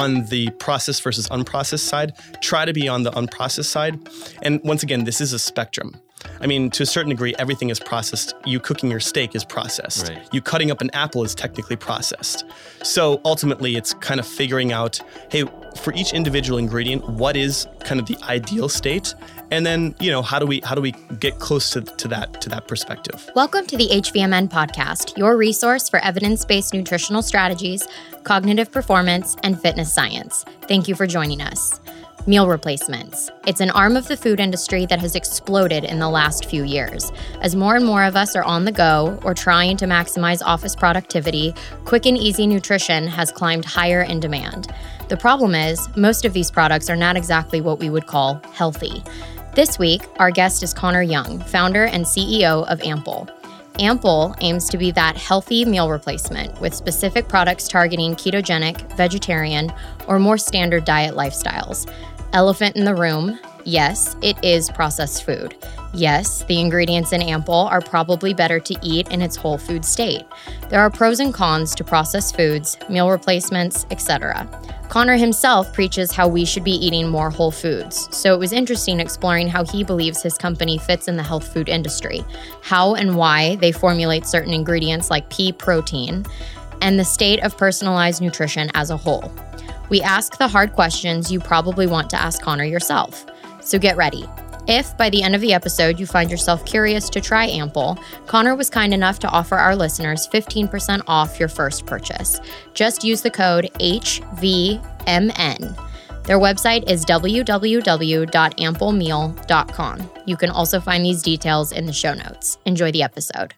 on the processed versus unprocessed side, try to be on the unprocessed side. And once again, this is a spectrum. I mean, to a certain degree, everything is processed. You cooking your steak is processed. Right. You cutting up an apple is technically processed. So ultimately, it's kind of figuring out hey, for each individual ingredient, what is kind of the ideal state? And then, you know, how do we how do we get close to, to that to that perspective? Welcome to the HVMN podcast, your resource for evidence-based nutritional strategies, cognitive performance, and fitness science. Thank you for joining us. Meal replacements. It's an arm of the food industry that has exploded in the last few years. As more and more of us are on the go or trying to maximize office productivity, quick and easy nutrition has climbed higher in demand. The problem is, most of these products are not exactly what we would call healthy. This week, our guest is Connor Young, founder and CEO of Ample. Ample aims to be that healthy meal replacement with specific products targeting ketogenic, vegetarian, or more standard diet lifestyles. Elephant in the room yes, it is processed food. Yes, the ingredients in Ample are probably better to eat in its whole food state. There are pros and cons to processed foods, meal replacements, etc. Connor himself preaches how we should be eating more whole foods, so it was interesting exploring how he believes his company fits in the health food industry, how and why they formulate certain ingredients like pea protein, and the state of personalized nutrition as a whole. We ask the hard questions you probably want to ask Connor yourself. So get ready. If by the end of the episode you find yourself curious to try Ample, Connor was kind enough to offer our listeners 15% off your first purchase. Just use the code HVMN. Their website is www.amplemeal.com. You can also find these details in the show notes. Enjoy the episode.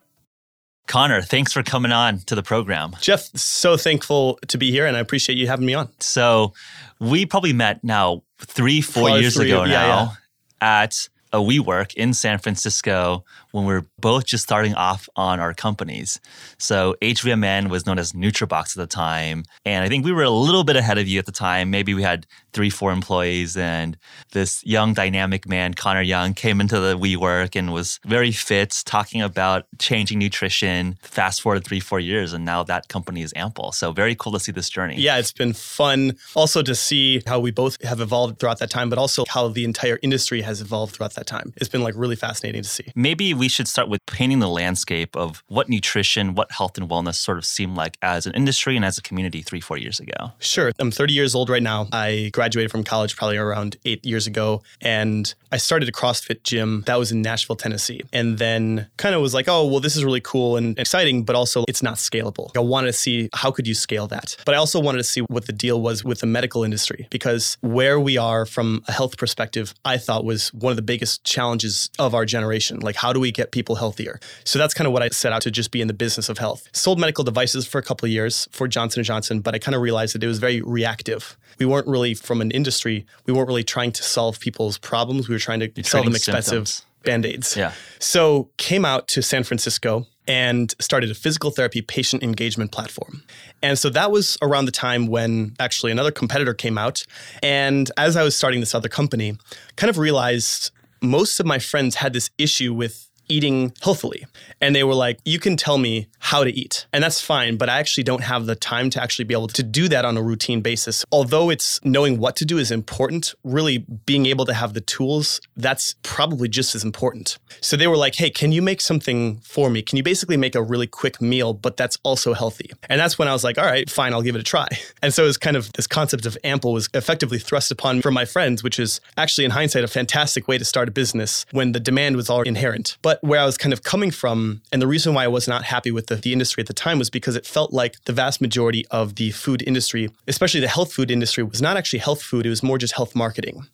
Connor, thanks for coming on to the program. Jeff, so thankful to be here and I appreciate you having me on. So, we probably met now three, four Probably years three- ago yeah, now at a WeWork in San Francisco when we were both just starting off on our companies. So HVMN was known as Nootrobox at the time. And I think we were a little bit ahead of you at the time. Maybe we had three, four employees. And this young, dynamic man, Connor Young, came into the WeWork and was very fit, talking about changing nutrition. Fast forward three, four years, and now that company is ample. So very cool to see this journey. Yeah, it's been fun also to see how we both have evolved throughout that time, but also how the entire industry has evolved throughout that time. It's been like really fascinating to see. Maybe we should start with painting the landscape of what nutrition, what health and wellness sort of seemed like as an industry and as a community three, four years ago. Sure. I'm 30 years old right now. I graduated from college probably around eight years ago. And I started a CrossFit gym that was in Nashville, Tennessee. And then kind of was like, oh, well, this is really cool and exciting, but also it's not scalable. I wanted to see how could you scale that? But I also wanted to see what the deal was with the medical industry because where we are from a health perspective, I thought was one of the biggest challenges of our generation. Like, how do we get people healthier? So that's kind of what I set out to just be in the business of health. Sold medical devices for a couple of years for Johnson & Johnson, but I kind of realized that it was very reactive. We weren't really from an industry, we weren't really trying to solve people's problems. We were trying to sell them expensive symptoms. band-aids. Yeah. So came out to San Francisco and started a physical therapy patient engagement platform. And so that was around the time when actually another competitor came out. And as I was starting this other company, kind of realized most of my friends had this issue with eating healthily. And they were like, you can tell me how to eat. And that's fine, but I actually don't have the time to actually be able to do that on a routine basis. Although it's knowing what to do is important, really being able to have the tools, that's probably just as important. So they were like, hey, can you make something for me? Can you basically make a really quick meal, but that's also healthy? And that's when I was like, all right, fine, I'll give it a try. And so it was kind of this concept of ample was effectively thrust upon from my friends, which is actually in hindsight a fantastic way to start a business when the demand was all inherent. But where I was kind of coming from, and the reason why I was not happy with the, the industry at the time was because it felt like the vast majority of the food industry, especially the health food industry, was not actually health food, it was more just health marketing.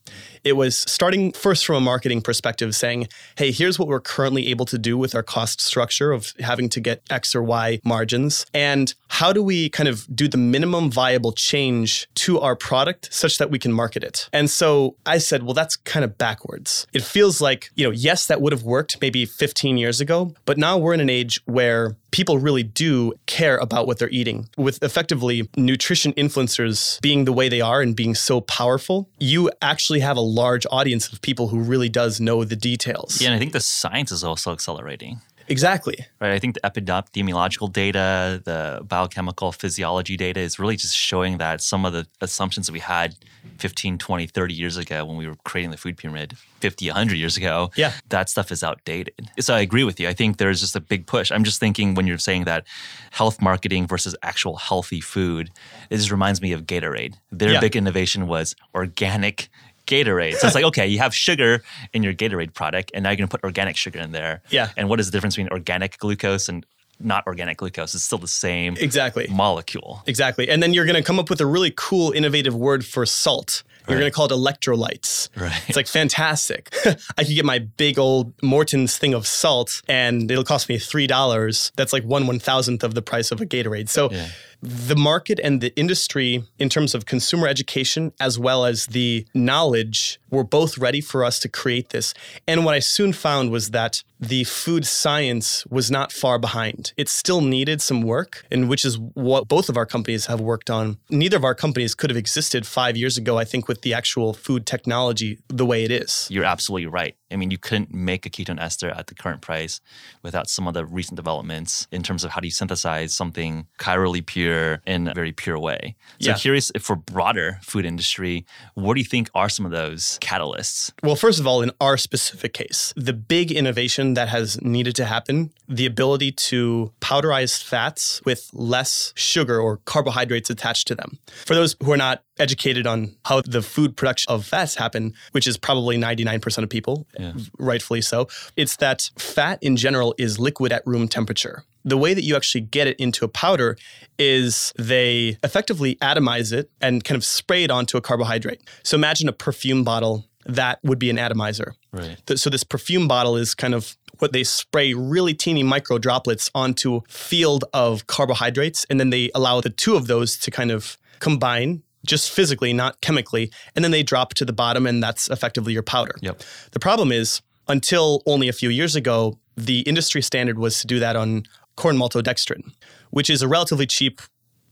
It was starting first from a marketing perspective, saying, hey, here's what we're currently able to do with our cost structure of having to get X or Y margins. And how do we kind of do the minimum viable change to our product such that we can market it? And so I said, well, that's kind of backwards. It feels like, you know, yes, that would have worked maybe 15 years ago, but now we're in an age where people really do care about what they're eating. With effectively nutrition influencers being the way they are and being so powerful, you actually have a large audience of people who really does know the details. Yeah, and I think the science is also accelerating. Exactly. Right. I think the epidemiological data, the biochemical physiology data is really just showing that some of the assumptions that we had 15, 20, 30 years ago when we were creating the food pyramid, 50, 100 years ago, yeah. that stuff is outdated. So I agree with you. I think there's just a big push. I'm just thinking when you're saying that health marketing versus actual healthy food, it just reminds me of Gatorade. Their Yeah. big innovation was organic Gatorade. So it's like, okay, you have sugar in your Gatorade product, and now you're going to put organic sugar in there. Yeah. And what is the difference between organic glucose and not organic glucose? It's still the same Exactly. molecule. Exactly. And then you're going to come up with a really cool, innovative word for salt. You're Right. going to call it electrolytes. Right. It's like fantastic. I could get my big old Morton's thing of salt and it'll cost me $3. That's like one one thousandth of the price of a Gatorade. So Yeah. The market and the industry, in terms of consumer education as well as the knowledge, were both ready for us to create this. And what I soon found was that the food science was not far behind. It still needed some work, and which is what both of our companies have worked on. Neither of our companies could have existed five years ago, I think, with the actual food technology the way it is. You're absolutely right. I mean, you couldn't make a ketone ester at the current price without some of the recent developments in terms of how do you synthesize something chirally pure in a very pure way. So Yeah. curious if for broader food industry, what do you think are some of those catalysts? Well, first of all, in our specific case, the big innovation that has needed to happen, the ability to powderize fats with less sugar or carbohydrates attached to them. For those who are not educated on how the food production of fats happen, which is probably 99% of people, Yeah. rightfully so, it's that fat in general is liquid at room temperature. The way that you actually get it into a powder is they effectively atomize it and kind of spray it onto a carbohydrate. So imagine a perfume bottle that would be an atomizer. Right. So this perfume bottle is kind of what they spray really teeny micro droplets onto a field of carbohydrates, and then they allow the two of those to kind of combine just physically, not chemically, and then they drop to the bottom, and that's effectively your powder. Yep. The problem is, until only a few years ago, the industry standard was to do that on corn maltodextrin, which is a relatively cheap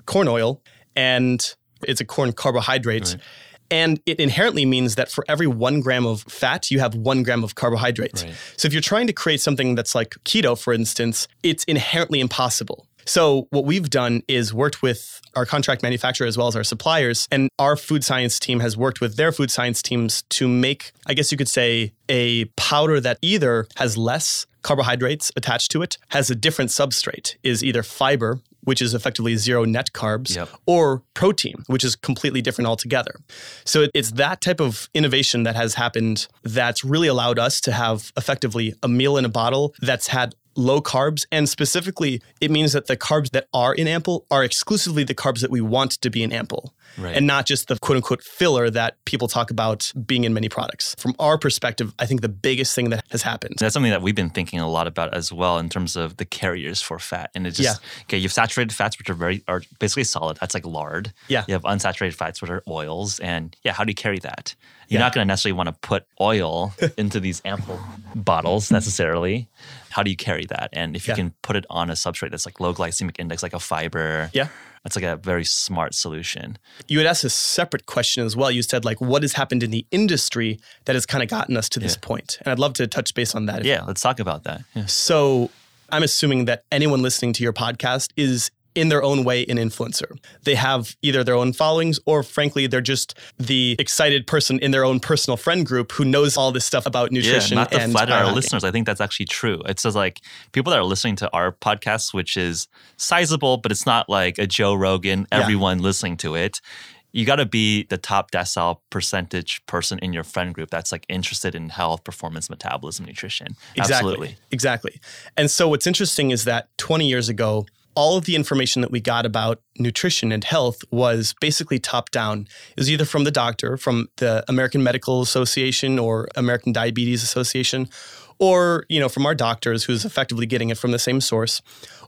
corn oil, and it's a corn carbohydrate. Right. And it inherently means that for every one gram of fat, you have one gram of carbohydrate. Right. So if you're trying to create something that's like keto, for instance, it's inherently impossible. So what we've done is worked with our contract manufacturer as well as our suppliers, and our food science team has worked with their food science teams to make, I guess you could say, a powder that either has less carbohydrates attached to it, has a different substrate, is either fiber, which is effectively zero net carbs, Yep. or protein, which is completely different altogether. So it's that type of innovation that has happened that's really allowed us to have effectively a meal in a bottle that's had low carbs. And specifically, it means that the carbs that are in ample are exclusively the carbs that we want to be in ample. Right. And not just the quote unquote filler that people talk about being in many products. From our perspective, I think the biggest thing that has happened. That's something that we've been thinking a lot about as well in terms of the carriers for fat. And it's just okay, you have saturated fats which are very are basically solid. That's like lard. Yeah. You have unsaturated fats which are oils. And yeah, how do you carry that? You're Yeah. not gonna necessarily want to put oil into these ample bottles necessarily. How do you carry that? And if you Yeah. can put it on a substrate that's like low glycemic index, like a fiber, Yeah. That's like a very smart solution. You had asked a separate question as well. You said, like, what has happened in the industry that has kind of gotten us to this Yeah. point? And I'd love to touch base on that. Yeah, let's talk about that. Yeah. So I'm assuming that anyone listening to your podcast is in their own way an influencer. They have either their own followings or frankly they're just the excited person in their own personal friend group who knows all this stuff about nutrition Yeah, not to flatter our listeners. I think that's actually true. It says like people that are listening to our podcast, which is sizable, but it's not like a Joe Rogan, Yeah. everyone listening to it. You got to be the top decile percentage person in your friend group that's like interested in health, performance, metabolism, nutrition. Exactly. Absolutely. Exactly. And so what's interesting is that 20 years ago, all of the information that we got about nutrition and health was basically top down. It was either from the doctor, from the American Medical Association or American Diabetes Association, or, you know, from our doctors who's effectively getting it from the same source,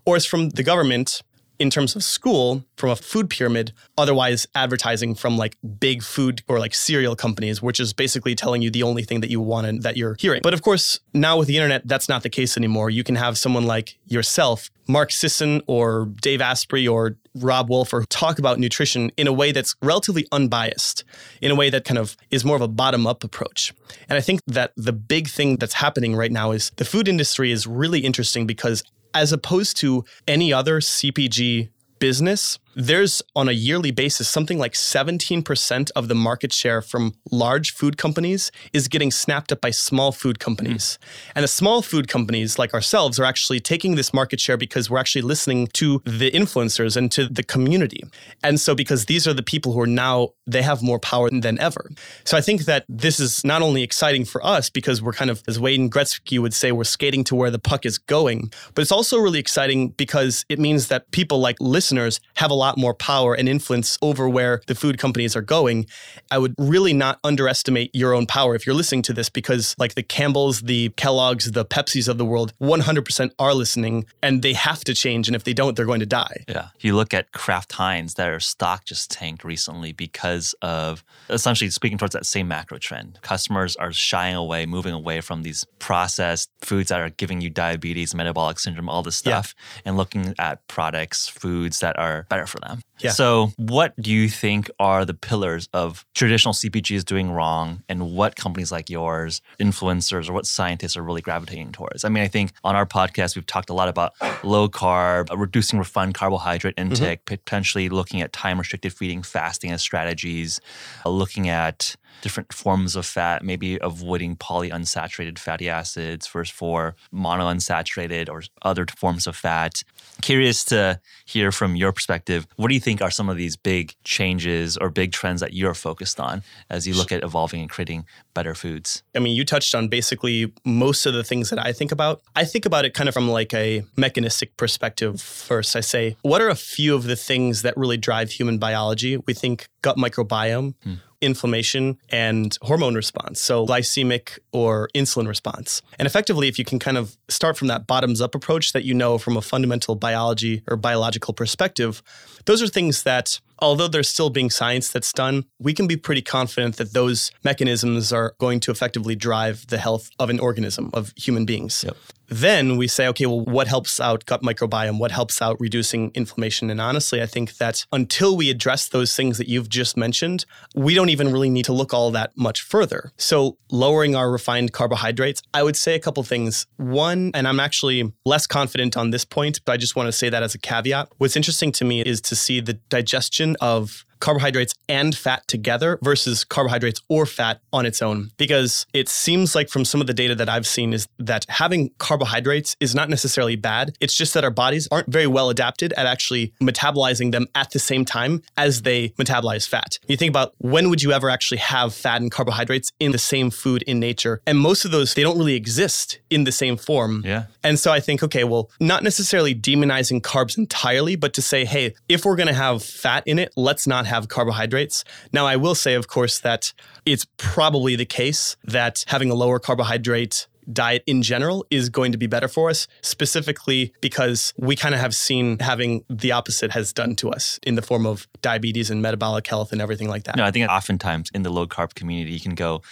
or it's from the government in terms of school from a food pyramid, otherwise advertising from like big food or like cereal companies, which is basically telling you the only thing that you want and that you're hearing. But of course, now with the internet, that's not the case anymore. You can have someone like yourself, Mark Sisson or Dave Asprey or Robb Wolf or talk about nutrition in a way that's relatively unbiased, in a way that kind of is more of a bottom up approach. And I think that the big thing that's happening right now is the food industry is really interesting because as opposed to any other CPG business, there's on a yearly basis something like 17% of the market share from large food companies is getting snapped up by small food companies. Mm. And the small food companies like ourselves are actually taking this market share because we're actually listening to the influencers and to the community. And so because these are the people who are now they have more power than ever. So I think that this is not only exciting for us because we're kind of as Wayne Gretzky would say we're skating to where the puck is going, but it's also really exciting because it means that people like listeners have a lot lot more power and influence over where the food companies are going. I would really not underestimate your own power if you're listening to this because, like the Campbells, the Kellogg's, the Pepsis of the world, 100% are listening and they have to change. And if they don't, they're going to die. Yeah. If You look at Kraft Heinz, their stock just tanked recently because of essentially speaking towards that same macro trend. Customers are shying away, moving away from these processed foods that are giving you diabetes, metabolic syndrome, all this stuff, yeah. and looking at products, foods that are better for for them. Yeah. So, what do you think are the pillars of traditional CPGs doing wrong, and what companies like yours, influencers, or what scientists are really gravitating towards? I mean, I think on our podcast we've talked a lot about low carb, reducing refined carbohydrate mm-hmm. intake, mm-hmm. potentially looking at time restricted feeding, fasting as strategies, looking at different forms of fat, maybe avoiding polyunsaturated fatty acids versus for monounsaturated or other forms of fat. Curious to hear from your perspective, what do you think are some of these big changes or big trends that you're focused on as you look at evolving and creating better foods? I mean, you touched on basically most of the things that I think about. I think about it kind of from like a mechanistic perspective first. I say, what are a few of the things that really drive human biology? We think gut microbiome. Hmm inflammation and hormone response, so glycemic or insulin response. And effectively, if you can kind of start from that bottoms up approach that you know from a fundamental biology or biological perspective, those are things that although there's still being science that's done, we can be pretty confident that those mechanisms are going to effectively drive the health of an organism, of human beings. Yep. Then we say, okay, well, what helps out gut microbiome? What helps out reducing inflammation? And honestly, I think that until we address those things that you've just mentioned, we don't even really need to look all that much further. So, lowering our refined carbohydrates, I would say a couple things. One, and I'm actually less confident on this point, but I just want to say that as a caveat. What's interesting to me is to see the digestion of carbohydrates and fat together versus carbohydrates or fat on its own. Because it seems like from some of the data that I've seen is that having carbohydrates is not necessarily bad. It's just that our bodies aren't very well adapted at actually metabolizing them at the same time as they metabolize fat. You think about when would you ever actually have fat and carbohydrates in the same food in nature? And most of those, they don't really exist in the same form. Yeah. And so I think, okay, well, not necessarily demonizing carbs entirely, but to say, hey, if we're going to have fat in it, let's not have carbohydrates. Now, I will say, of course, that it's probably the case that having a lower carbohydrate diet in general is going to be better for us, specifically because we kind of have seen having the opposite has done to us in the form of diabetes and metabolic health and everything like that. No, I think oftentimes in the low carb community, you can go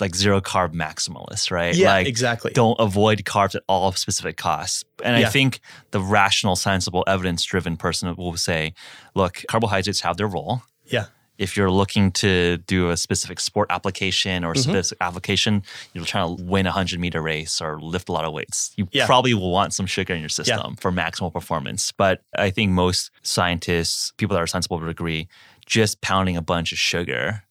like zero carb maximalist, right? Yeah, like, exactly. Don't avoid carbs at all specific costs. And yeah. I think the rational, sensible, evidence driven person will say, look, carbohydrates have their role. Yeah. If you're looking to do a specific sport application or mm-hmm. specific application, you're trying to win a 100 meter race or lift a lot of weights, you yeah. probably will want some sugar in your system yeah. for maximal performance. But I think most scientists, people that are sensible would agree, just pounding a bunch of sugar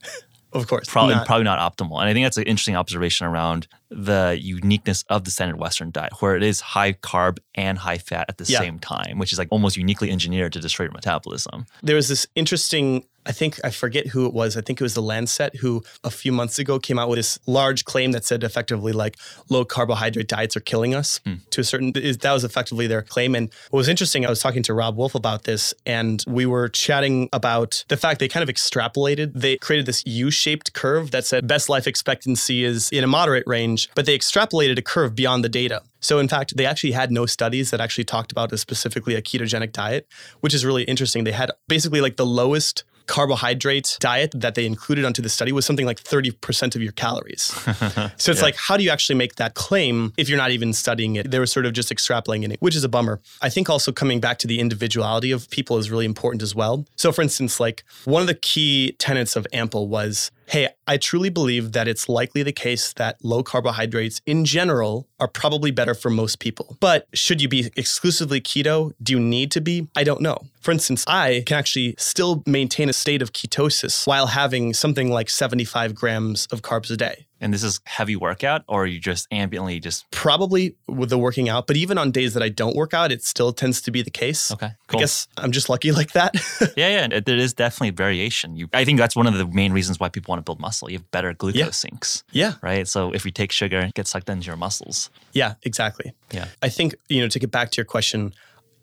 Of course. Probably not. probably not optimal. And I think that's an interesting observation around the uniqueness of the standard Western diet, where it is high carb and high fat at the yeah. same time, which is like almost uniquely engineered to destroy your metabolism. There was this interesting I think I forget who it was. I think it was the Lancet who a few months ago came out with this large claim that said effectively like low carbohydrate diets are killing us mm. to a certain that was effectively their claim. And what was interesting, I was talking to Robb Wolf about this and we were chatting about the fact they kind of extrapolated. They created this U-shaped curve that said best life expectancy is in a moderate range, but they extrapolated a curve beyond the data. So, in fact, they actually had no studies that actually talked about a specifically a ketogenic diet, which is really interesting. They had basically like the lowest carbohydrate diet that they included onto the study was something like 30% of your calories. so it's Yeah. like, how do you actually make that claim if you're not even studying it? They were sort of just extrapolating it, which is a bummer. I think also coming back to the individuality of people is really important as well. So, for instance, like one of the key tenets of Ample was hey, I truly believe that it's likely the case that low carbohydrates in general are probably better for most people. But should you be exclusively keto? Do you need to be? I don't know. For instance, I can actually still maintain a state of ketosis while having something like 75 grams of carbs a day. And this is heavy workout, or are you just ambiently just Probably with the working out, but even on days that I don't work out, it still tends to be the case. okay? I guess I'm just lucky like that. Yeah, yeah. it- There is definitely variation. You, I think that's one of the main reasons why people want to build muscle. You have better glucose Yeah. sinks, yeah. right? So if you take sugar, it gets sucked into your muscles. Yeah, exactly. Yeah. I think, you know, to get back to your question,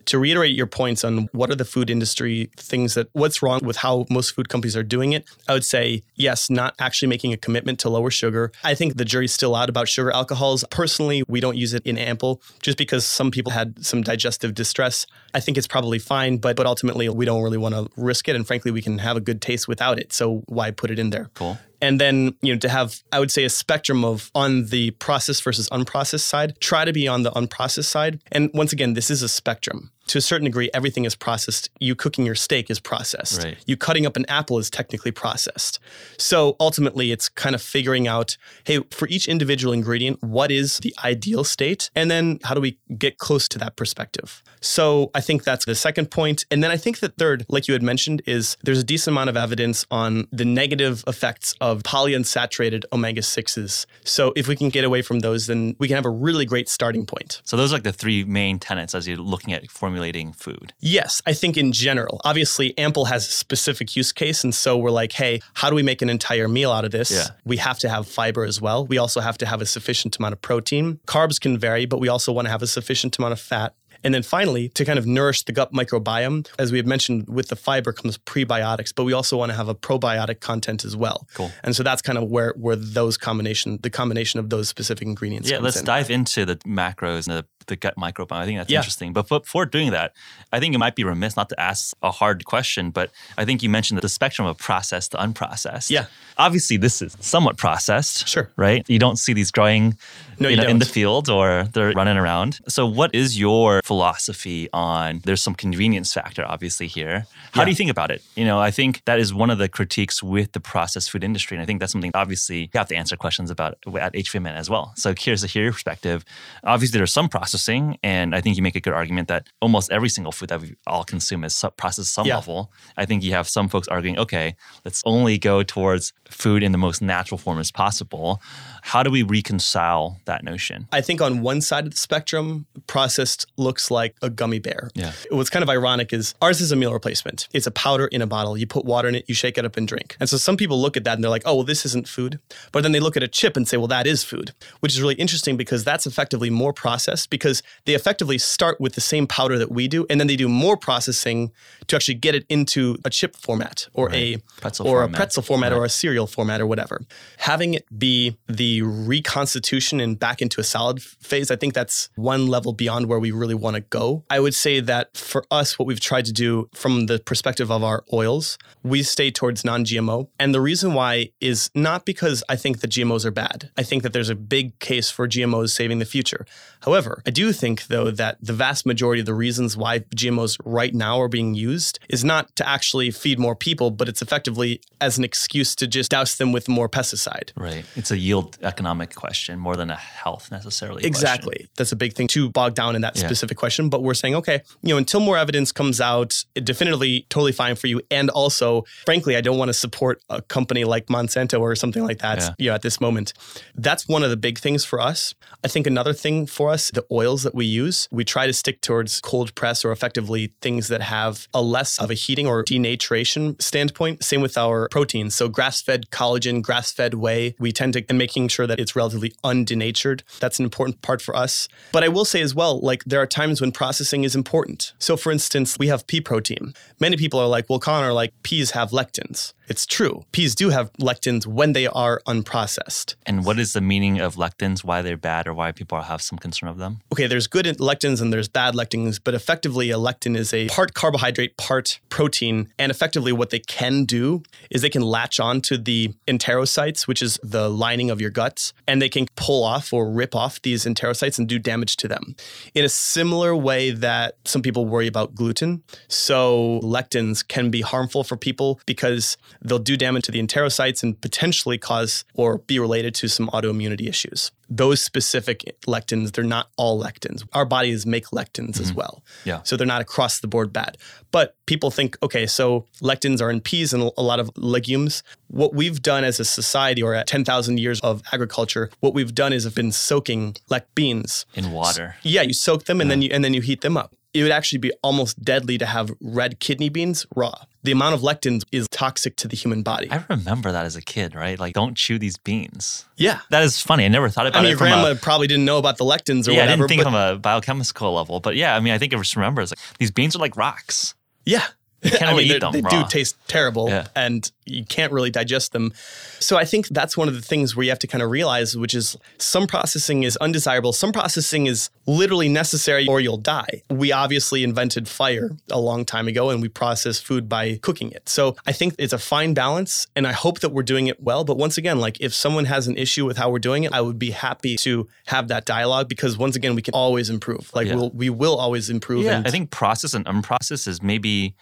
to reiterate your points on what are the food industry things that what's wrong with how most food companies are doing it, I would say yes, not actually making a commitment to lower sugar. I think the jury's still out about sugar alcohols. Personally, we don't use it in ample just because some people had some digestive distress. I think it's probably fine, but but ultimately we don't really want to risk it and frankly we can have a good taste without it. So why put it in there? Cool. and then you know to have i would say a spectrum of on the processed versus unprocessed side try to be on the unprocessed side and once again this is a spectrum to a certain degree everything is processed. You cooking your steak is processed. Right. you cutting up an apple is technically processed. So ultimately it's kind of figuring out hey for each individual ingredient what is the ideal state? And then how do we get close to that perspective? So i think that's the second point. and then i think the third like you had mentioned is there's a decent amount of evidence on the negative effects of polyunsaturated omega-6s so if we can get away from those then we can have a really great starting point. So those are like the three main tenets as you're looking at formulating food. Yes, I think in general. Obviously, Ample has a specific use case. And so we're like, hey, how do we make an entire meal out of this? Yeah. We have to have fiber as well. We also have to have a sufficient amount of protein. Carbs can vary, but we also want to have a sufficient amount of fat. And then finally, to kind of nourish the gut microbiome, as we had mentioned, with the fiber comes prebiotics, but we also want to have a probiotic content as well. Cool. And so that's kind of where where those combination, the combination of those specific ingredients. Yeah, let's in. dive into the macros and the, the gut microbiome. I think that's Yeah. interesting. But before doing that, I think it might be remiss not to ask a hard question. But I think you mentioned the spectrum of processed to unprocessed. Yeah. Obviously, this is somewhat processed. Sure. Right? You don't see these growing No, you know, in the field or they're running around. So, what is your philosophy on? There's some convenience factor, obviously, here. How do you think about it? You know, I think that is one of the critiques with the processed food industry. And I think that's something obviously you have to answer questions about at HVMN as well. So, curious to hear your perspective. Obviously, there's some processing. And I think you make a good argument that almost every single food that we all consume is processed some Yeah. level. I think you have some folks arguing, okay, let's only go towards food in the most natural form as possible. How do we reconcile that notion? I think on one side of the spectrum, processed looks like a gummy bear. Yeah. What's kind of ironic is ours is a meal replacement. It's a powder in a bottle. You put water in it, you shake it up and drink. And so some people look at that and they're like, oh, well, this isn't food. But then they look at a chip and say, well, that is food, which is really interesting because that's effectively more processed because they effectively start with the same powder that we do. And then they do more processing to actually get it into a chip format or a Pretzel or format. a pretzel format or a cereal format or whatever. Having it be the reconstitution and back into a salad phase, I think that's one level beyond where we really want to go. I would say that for us, what we've tried to do from the perspective of our oils, we stay towards non GMO. And the reason why is not because I think that GMOs are bad. I think that there's a big case for GMOs saving the future. However, I do think, though, that the vast majority of the reasons why GMOs right now are being used is not to actually feed more people, but it's effectively as an excuse to just douse them with more pesticide. Right. It's a yield economic question more than a health necessarily. question. Exactly. That's a big thing to bog down in that Yeah. specific question. But we're saying, okay, you know, until more evidence comes out, definitely totally fine for you. And also, frankly, I don't want to support a company like Monsanto or something like that, Yeah. you know, at this moment. That's one of the big things for us. I think another thing for us, the oils that we use, we try to stick towards cold press or effectively things that have a less of a heating or denaturation standpoint. Same with our proteins. So grass fed collagen, grass fed whey, we tend to, and making sure that it's relatively undenatured. That's an important part for us. But I will say as well, like there are times when processing is important. So for instance, we have pea protein. Many people are like, well, Connor, like peas have lectins. It's true. Peas do have lectins when they are unprocessed. And what is the meaning of lectins? Why they're bad, or why people have some concern of them? Okay, there's good lectins and there's bad lectins, but effectively, a lectin is a part carbohydrate, part protein. And effectively, what they can do is they can latch onto the enterocytes, which is the lining of your guts, and they can pull off or rip off these enterocytes and do damage to them in a similar way that some people worry about gluten. So, lectins can be harmful for people because they'll do damage to the enterocytes and potentially cause or be related to some autoimmunity issues. Those specific lectins, they're not all lectins. Our bodies make lectins mm-hmm. as well. Yeah. So they're not across the board bad. But people think, okay, so lectins are in peas and a lot of legumes. What we've done as a society or at 10,000 years of agriculture, what we've done is have been soaking lec beans in water. So, yeah, you soak them and yeah. then you and then you heat them up it would actually be almost deadly to have red kidney beans raw. The amount of lectins is toxic to the human body. I remember that as a kid, right? Like, don't chew these beans. Yeah. That is funny. I never thought about I mean, it. Your grandma a, probably didn't know about the lectins or yeah, whatever. I didn't think from a biochemical level. But yeah, I mean, I think I just remember it's like these beans are like rocks. Yeah. Can't I mean, eat them. They raw. do taste terrible yeah. and you can't really digest them. So I think that's one of the things where you have to kind of realize, which is some processing is undesirable, some processing is literally necessary or you'll die. We obviously invented fire a long time ago and we process food by cooking it. So I think it's a fine balance and I hope that we're doing it well. But once again, like if someone has an issue with how we're doing it, I would be happy to have that dialogue because once again, we can always improve. Like yeah. we'll, we will always improve. Yeah, and I think process and unprocessed is maybe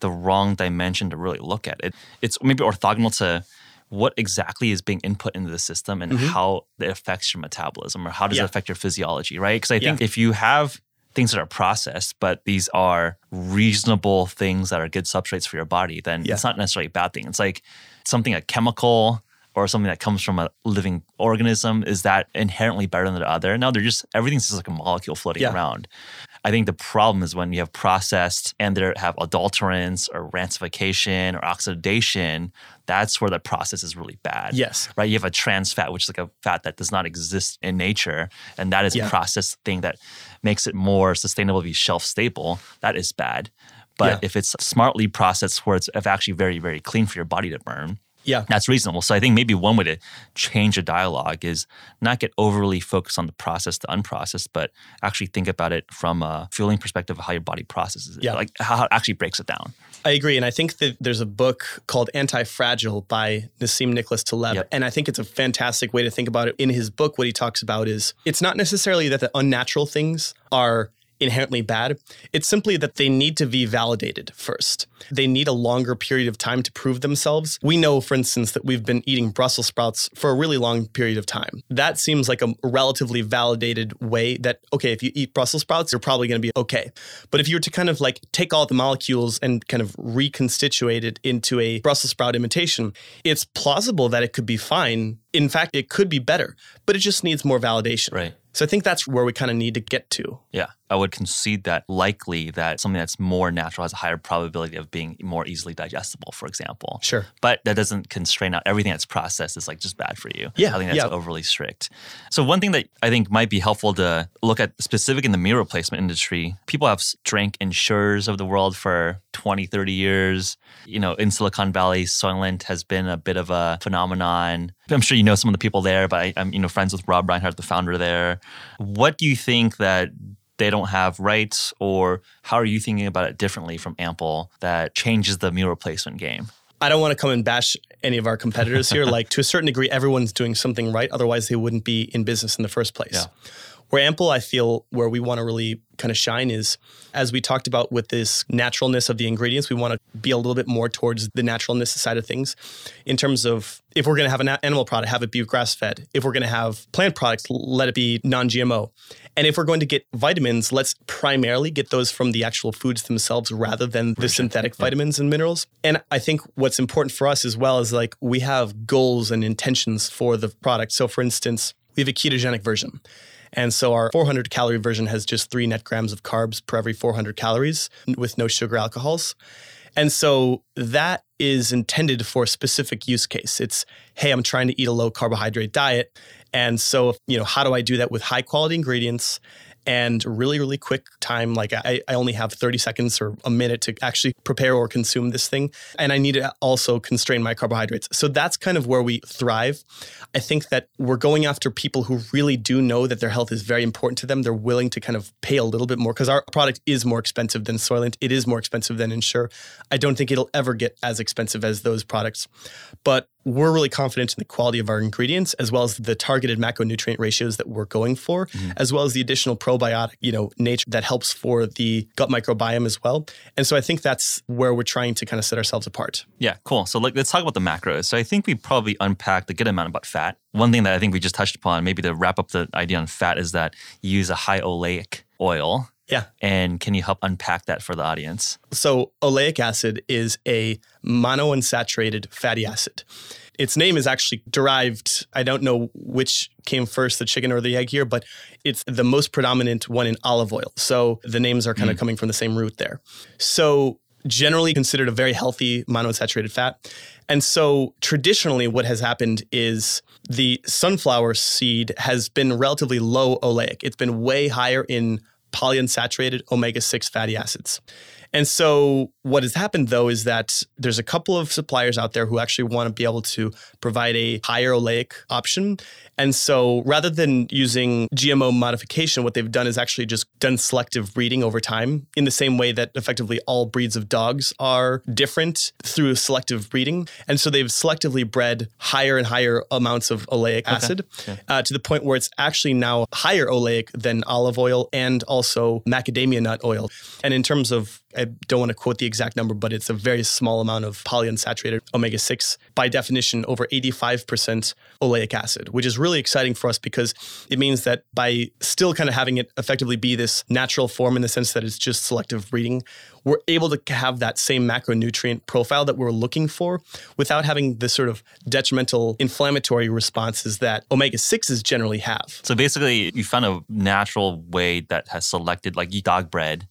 the wrong dimension to really look at. It it's maybe orthogonal to what exactly is being input into the system and mm-hmm. how it affects your metabolism or how does yeah. it affect your physiology, right? Because I yeah. think if you have things that are processed, but these are reasonable things that are good substrates for your body, then yeah. it's not necessarily a bad thing. It's like something a chemical or something that comes from a living organism is that inherently better than the other? No, they're just everything's just like a molecule floating yeah. around. I think the problem is when you have processed and there have adulterants or rancification or oxidation, that's where the process is really bad. Yes. Right? You have a trans fat, which is like a fat that does not exist in nature. And that is yeah. a processed thing that makes it more sustainable to be shelf stable. That is bad. But yeah. if it's smartly processed where it's actually very, very clean for your body to burn, yeah. That's reasonable. So I think maybe one way to change a dialogue is not get overly focused on the process, the unprocessed, but actually think about it from a fueling perspective of how your body processes it. Yeah. Like how it actually breaks it down. I agree. And I think that there's a book called Anti Fragile by Nassim Nicholas Taleb. Yep. And I think it's a fantastic way to think about it. In his book, what he talks about is it's not necessarily that the unnatural things are inherently bad. It's simply that they need to be validated first. They need a longer period of time to prove themselves. We know, for instance, that we've been eating Brussels sprouts for a really long period of time. That seems like a relatively validated way that, okay, if you eat Brussels sprouts, you're probably going to be okay. But if you were to kind of like take all the molecules and kind of reconstitute it into a Brussels sprout imitation, it's plausible that it could be fine. In fact, it could be better, but it just needs more validation. Right. So I think that's where we kind of need to get to. Yeah. I would concede that likely that something that's more natural has a higher probability of being more easily digestible, for example. Sure. But that doesn't constrain out everything that's processed is like just bad for you. Yeah. I think that's yeah. overly strict. So one thing that I think might be helpful to look at specific in the meal replacement industry, people have drank Ensures of the world for 20, 30 years. You know, in Silicon Valley, Soylent has been a bit of a phenomenon. I'm sure you know some of the people there, but I, am you know friends with Rob Rhinehart, the founder there. What do you think that they don't have rights, or how are you thinking about it differently from Ample that changes the meal replacement game? I don't want to come and bash any of our competitors here. like to a certain degree, everyone's doing something right. Otherwise, they wouldn't be in business in the first place. Yeah. Where Ample, I feel, where we want to really kind of shine is, as we talked about with this naturalness of the ingredients, we want to be a little bit more towards the naturalness side of things. In terms of if we're going to have an animal product, have it be grass fed. If we're going to have plant products, let it be non GMO. And if we're going to get vitamins, let's primarily get those from the actual foods themselves rather than the synthetic yeah. vitamins and minerals. And I think what's important for us as well is like we have goals and intentions for the product. So, for instance, we have a ketogenic version. And so our 400 calorie version has just three net grams of carbs per every 400 calories with no sugar alcohols. And so that is intended for a specific use case. It's, hey, I'm trying to eat a low carbohydrate diet. And so, you know, how do I do that with high quality ingredients and really, really quick time. Like I, I only have 30 seconds or a minute to actually prepare or consume this thing. And I need to also constrain my carbohydrates. So that's kind of where we thrive. I think that we're going after people who really do know that their health is very important to them. They're willing to kind of pay a little bit more because our product is more expensive than Soylent. It is more expensive than Ensure. I don't think it'll ever get as expensive as those products. But we're really confident in the quality of our ingredients as well as the targeted macronutrient ratios that we're going for mm-hmm. as well as the additional probiotic you know nature that helps for the gut microbiome as well and so i think that's where we're trying to kind of set ourselves apart yeah cool so like, let's talk about the macros so i think we probably unpacked a good amount about fat one thing that i think we just touched upon maybe to wrap up the idea on fat is that you use a high oleic oil yeah. And can you help unpack that for the audience? So, oleic acid is a monounsaturated fatty acid. Its name is actually derived, I don't know which came first, the chicken or the egg here, but it's the most predominant one in olive oil. So the names are kind mm. of coming from the same root there. So generally considered a very healthy monounsaturated fat. And so traditionally, what has happened is the sunflower seed has been relatively low oleic. It's been way higher in polyunsaturated omega 6 fatty acids. And so, what has happened though is that there's a couple of suppliers out there who actually want to be able to provide a higher oleic option. And so, rather than using GMO modification, what they've done is actually just done selective breeding over time in the same way that effectively all breeds of dogs are different through selective breeding. And so, they've selectively bred higher and higher amounts of oleic acid okay. Uh, to the point where it's actually now higher oleic than olive oil and also macadamia nut oil. And in terms of I don't want to quote the exact number, but it's a very small amount of polyunsaturated omega 6. By definition, over 85% oleic acid, which is really exciting for us because it means that by still kind of having it effectively be this natural form in the sense that it's just selective breeding, we're able to have that same macronutrient profile that we're looking for without having the sort of detrimental inflammatory responses that omega 6s generally have. So basically, you found a natural way that has selected, like dog bred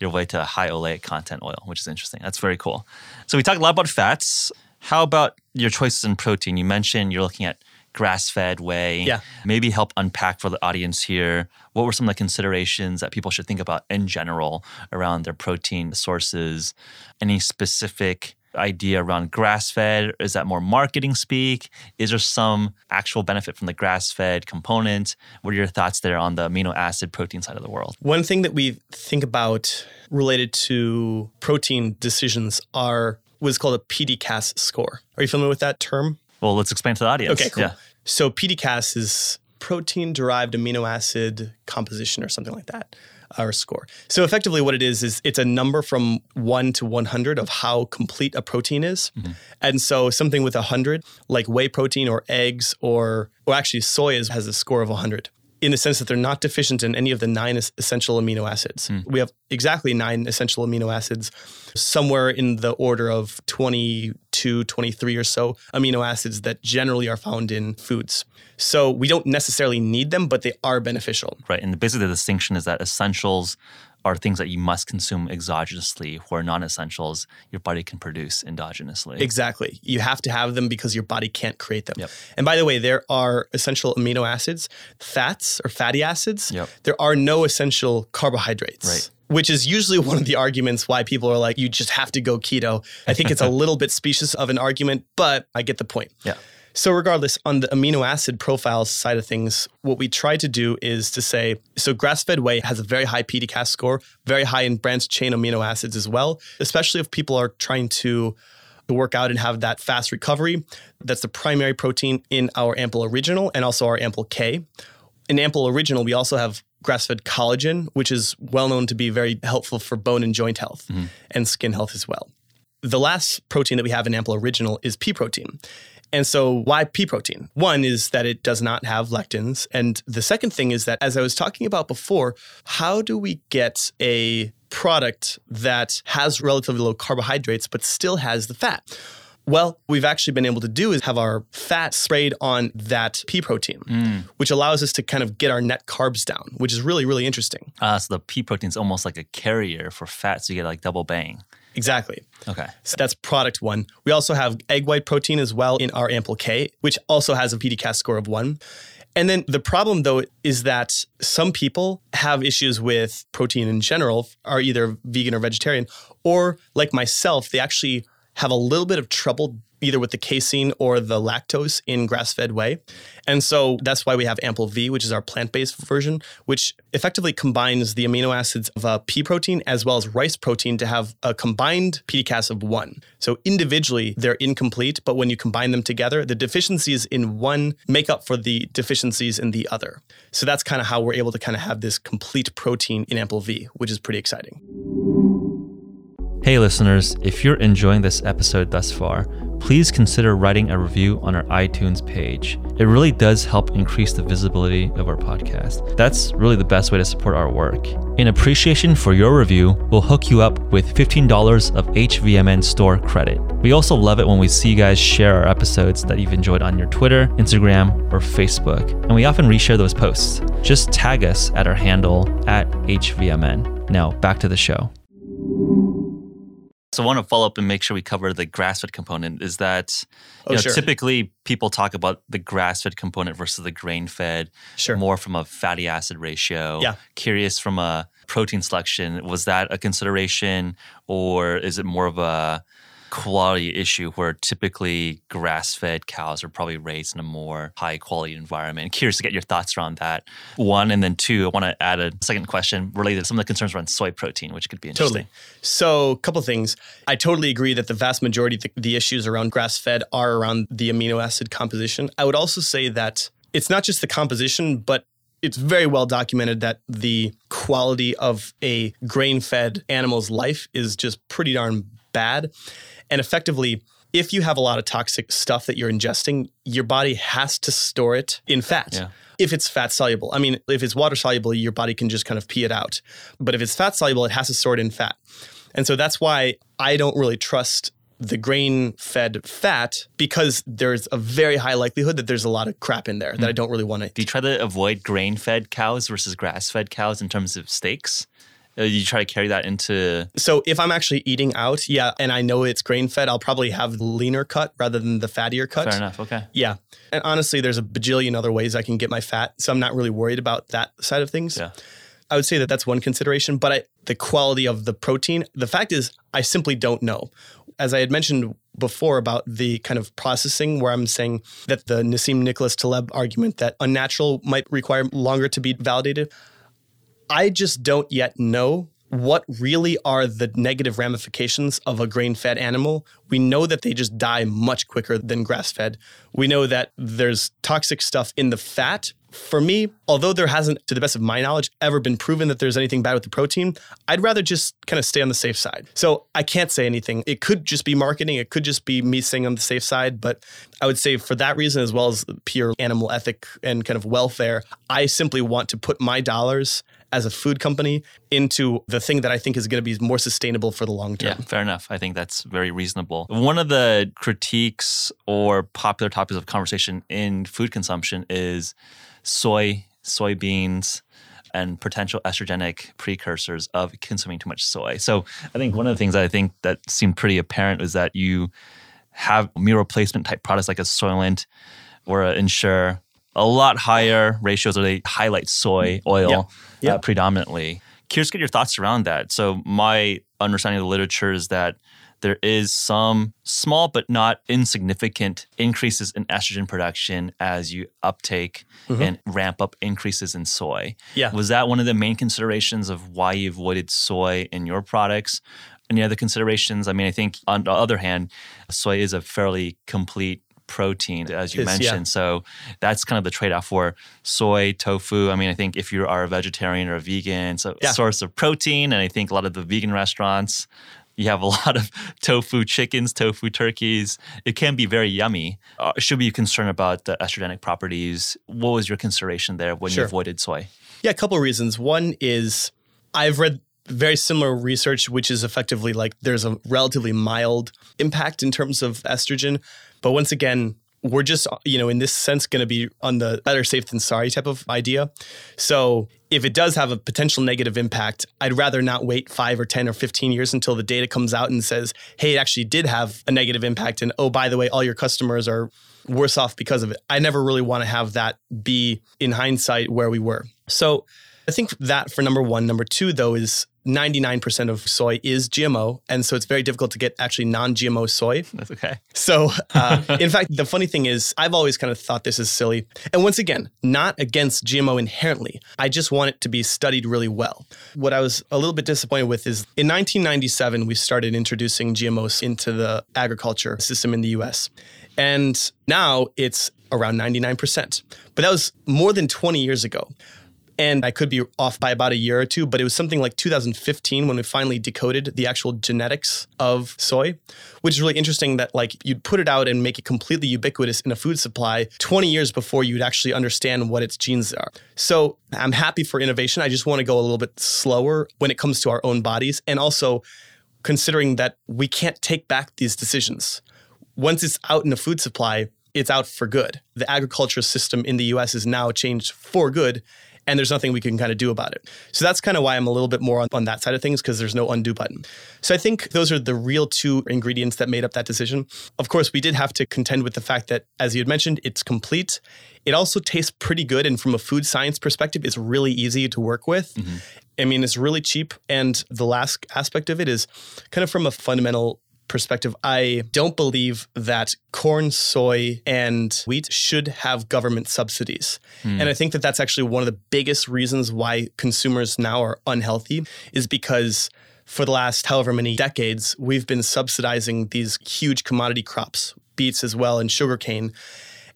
your way to high oleic content oil, which is interesting. That's very cool. So we talked a lot about fats. How about your choices in protein? You mentioned you're looking at grass fed whey. Yeah. Maybe help unpack for the audience here. What were some of the considerations that people should think about in general around their protein sources? Any specific idea around grass fed? Is that more marketing speak? Is there some actual benefit from the grass fed component? What are your thoughts there on the amino acid protein side of the world? One thing that we think about related to protein decisions are what's called a PDCAAS score. Are you familiar with that term? Well, let's explain to the audience. Okay, cool. Yeah. So PDCAAS is protein derived amino acid composition or something like that our score. So effectively what it is is it's a number from 1 to 100 of how complete a protein is. Mm-hmm. And so something with 100 like whey protein or eggs or or actually soy is, has a score of 100 in the sense that they're not deficient in any of the nine essential amino acids. Mm. We have exactly nine essential amino acids, somewhere in the order of 22, 23 or so amino acids that generally are found in foods. So we don't necessarily need them, but they are beneficial. Right. And basically, the distinction is that essentials are things that you must consume exogenously, where non essentials your body can produce endogenously. Exactly. You have to have them because your body can't create them. Yep. And by the way, there are essential amino acids, fats or fatty acids. Yep. There are no essential carbohydrates. Right which is usually one of the arguments why people are like, you just have to go keto. I think it's a little bit specious of an argument, but I get the point. Yeah. So, regardless, on the amino acid profiles side of things, what we try to do is to say so grass fed whey has a very high PDCAAS score, very high in branched chain amino acids as well, especially if people are trying to work out and have that fast recovery. That's the primary protein in our Ample Original and also our Ample K. In Ample Original, we also have grass fed collagen, which is well known to be very helpful for bone and joint health mm-hmm. and skin health as well. The last protein that we have in Ample Original is pea protein. And so, why pea protein? One is that it does not have lectins. And the second thing is that, as I was talking about before, how do we get a product that has relatively low carbohydrates but still has the fat? Well, we've actually been able to do is have our fat sprayed on that pea protein, mm. which allows us to kind of get our net carbs down, which is really, really interesting. Uh, so the pea protein is almost like a carrier for fat, so you get like double bang. Exactly. Okay. So that's product one. We also have egg white protein as well in our Ample K, which also has a PDCAAS score of one. And then the problem, though, is that some people have issues with protein in general, are either vegan or vegetarian, or like myself, they actually have a little bit of trouble either with the casein or the lactose in grass fed whey. And so that's why we have Ample V, which is our plant based version, which effectively combines the amino acids of a pea protein as well as rice protein to have a combined PDCAAS of one. So individually, they're incomplete, but when you combine them together, the deficiencies in one make up for the deficiencies in the other. So that's kind of how we're able to kind of have this complete protein in Ample V, which is pretty exciting. Hey, listeners, if you're enjoying this episode thus far, please consider writing a review on our iTunes page. It really does help increase the visibility of our podcast. That's really the best way to support our work. In appreciation for your review, we'll hook you up with $15 of HVMN store credit. We also love it when we see you guys share our episodes that you've enjoyed on your Twitter, Instagram, or Facebook. And we often reshare those posts. Just tag us at our handle at HVMN. Now, back to the show. So I want to follow up and make sure we cover the grass-fed component. Is that Oh, you know, sure. typically people talk about the grass-fed component versus the grain-fed, Sure. more from a fatty acid ratio. Yeah. Curious from a protein selection, was that a consideration, or is it more of a quality issue where typically grass-fed cows are probably raised in a more high-quality environment? Curious to get your thoughts around that. One, and then two, I want to add a second question related to some of the concerns around soy protein, which could be interesting. Totally. So, a couple things. I totally agree that the vast majority of the, the issues around grass fed are around the amino acid composition. I would also say that it's not just the composition, but it's very well documented that the quality of a grain fed animal's life is just pretty darn bad. And effectively, if you have a lot of toxic stuff that you're ingesting, your body has to store it in fat. Yeah. If it's fat soluble, I mean, if it's water soluble, your body can just kind of pee it out. But if it's fat soluble, it has to store it in fat. And so that's why I don't really trust the grain fed fat because there's a very high likelihood that there's a lot of crap in there that hmm. I don't really want to. Do you try to avoid grain fed cows versus grass fed cows in terms of steaks? Uh, you try to carry that into. So if I'm actually eating out, yeah, and I know it's grain fed, I'll probably have the leaner cut rather than the fattier cut. Fair enough. Okay. Yeah. And honestly, there's a bajillion other ways I can get my fat. So I'm not really worried about that side of things. Yeah. I would say that that's one consideration. But I, the quality of the protein, the fact is, I simply don't know. As I had mentioned before about the kind of processing, where I'm saying that the Nassim Nicholas Taleb argument that unnatural might require longer to be validated, I just don't yet know what really are the negative ramifications of a grain fed animal. We know that they just die much quicker than grass fed. We know that there's toxic stuff in the fat. For me, although there hasn't, to the best of my knowledge, ever been proven that there's anything bad with the protein, I'd rather just kind of stay on the safe side. So I can't say anything. It could just be marketing, it could just be me staying on the safe side. But I would say for that reason, as well as pure animal ethic and kind of welfare, I simply want to put my dollars as a food company into the thing that I think is going to be more sustainable for the long term. Yeah, fair enough. I think that's very reasonable. One of the critiques or popular topics of conversation in food consumption is soy, soybeans, and potential estrogenic precursors of consuming too much soy. So I think one of the things that I think that seemed pretty apparent is that you have meal replacement type products like a Soylent or a Ensure, a lot higher ratios where they highlight soy oil Yeah. Yeah. Uh, predominantly. Curious to get your thoughts around that. So my understanding of the literature is that there is some small but not insignificant increases in estrogen production as you uptake and ramp up increases in soy. Yeah. Was that one of the main considerations of why you avoided soy in your products? Any other considerations? I mean, I think on the other hand, soy is a fairly complete protein, as you yeah. mentioned. So that's kind of the trade-off for soy, tofu. I mean, I think if you are a vegetarian or a vegan, it's a Yeah. source of protein. And I think a lot of the vegan restaurants, you have a lot of tofu chickens, tofu turkeys. It can be very yummy. Uh, should we be concerned about the estrogenic properties? What was your consideration there when you avoided soy? Yeah, a couple of reasons. One is I've read very similar research, which is effectively like there's a relatively mild impact in terms of estrogen. But once again, we're just, you know, in this sense, going to be on the better safe than sorry type of idea. So if it does have a potential negative impact, I'd rather not wait five or 10 or 15 years until the data comes out and says, hey, it actually did have a negative impact. And oh, by the way, all your customers are worse off because of it. I never really want to have that be in hindsight where we were. So I think that for number one. Number two, though, is 99% of soy is GMO. And so it's very difficult to get actually non GMO soy. That's okay. So, uh, in fact, the funny thing is, I've always kind of thought this is silly. And once again, not against GMO inherently. I just want it to be studied really well. What I was a little bit disappointed with is in 1997, we started introducing GMOs into the agriculture system in the US. And now it's around 99%. But that was more than 20 years ago. And I could be off by about a year or two, but it was something like 2015 when we finally decoded the actual genetics of soy, which is really interesting that like you'd put it out and make it completely ubiquitous in a food supply 20 years before you'd actually understand what its genes are. So I'm happy for innovation. I just want to go a little bit slower when it comes to our own bodies and also considering that we can't take back these decisions. Once it's out in a food supply, it's out for good. The agriculture system in the US is now changed for good and there's nothing we can kind of do about it. So that's kind of why I'm a little bit more on, on that side of things because there's no undo button. So I think those are the real two ingredients that made up that decision. Of course, we did have to contend with the fact that, as you had mentioned, it's complete. It also tastes pretty good. And from a food science perspective, it's really easy to work with. Mm-hmm. I mean, it's really cheap. And the last aspect of it is kind of from a fundamental perspective, I don't believe that corn, soy, and wheat should have government subsidies. Mm. And I think that that's actually one of the biggest reasons why consumers now are unhealthy is because for the last however many decades, we've been subsidizing these huge commodity crops, beets as well, and sugarcane.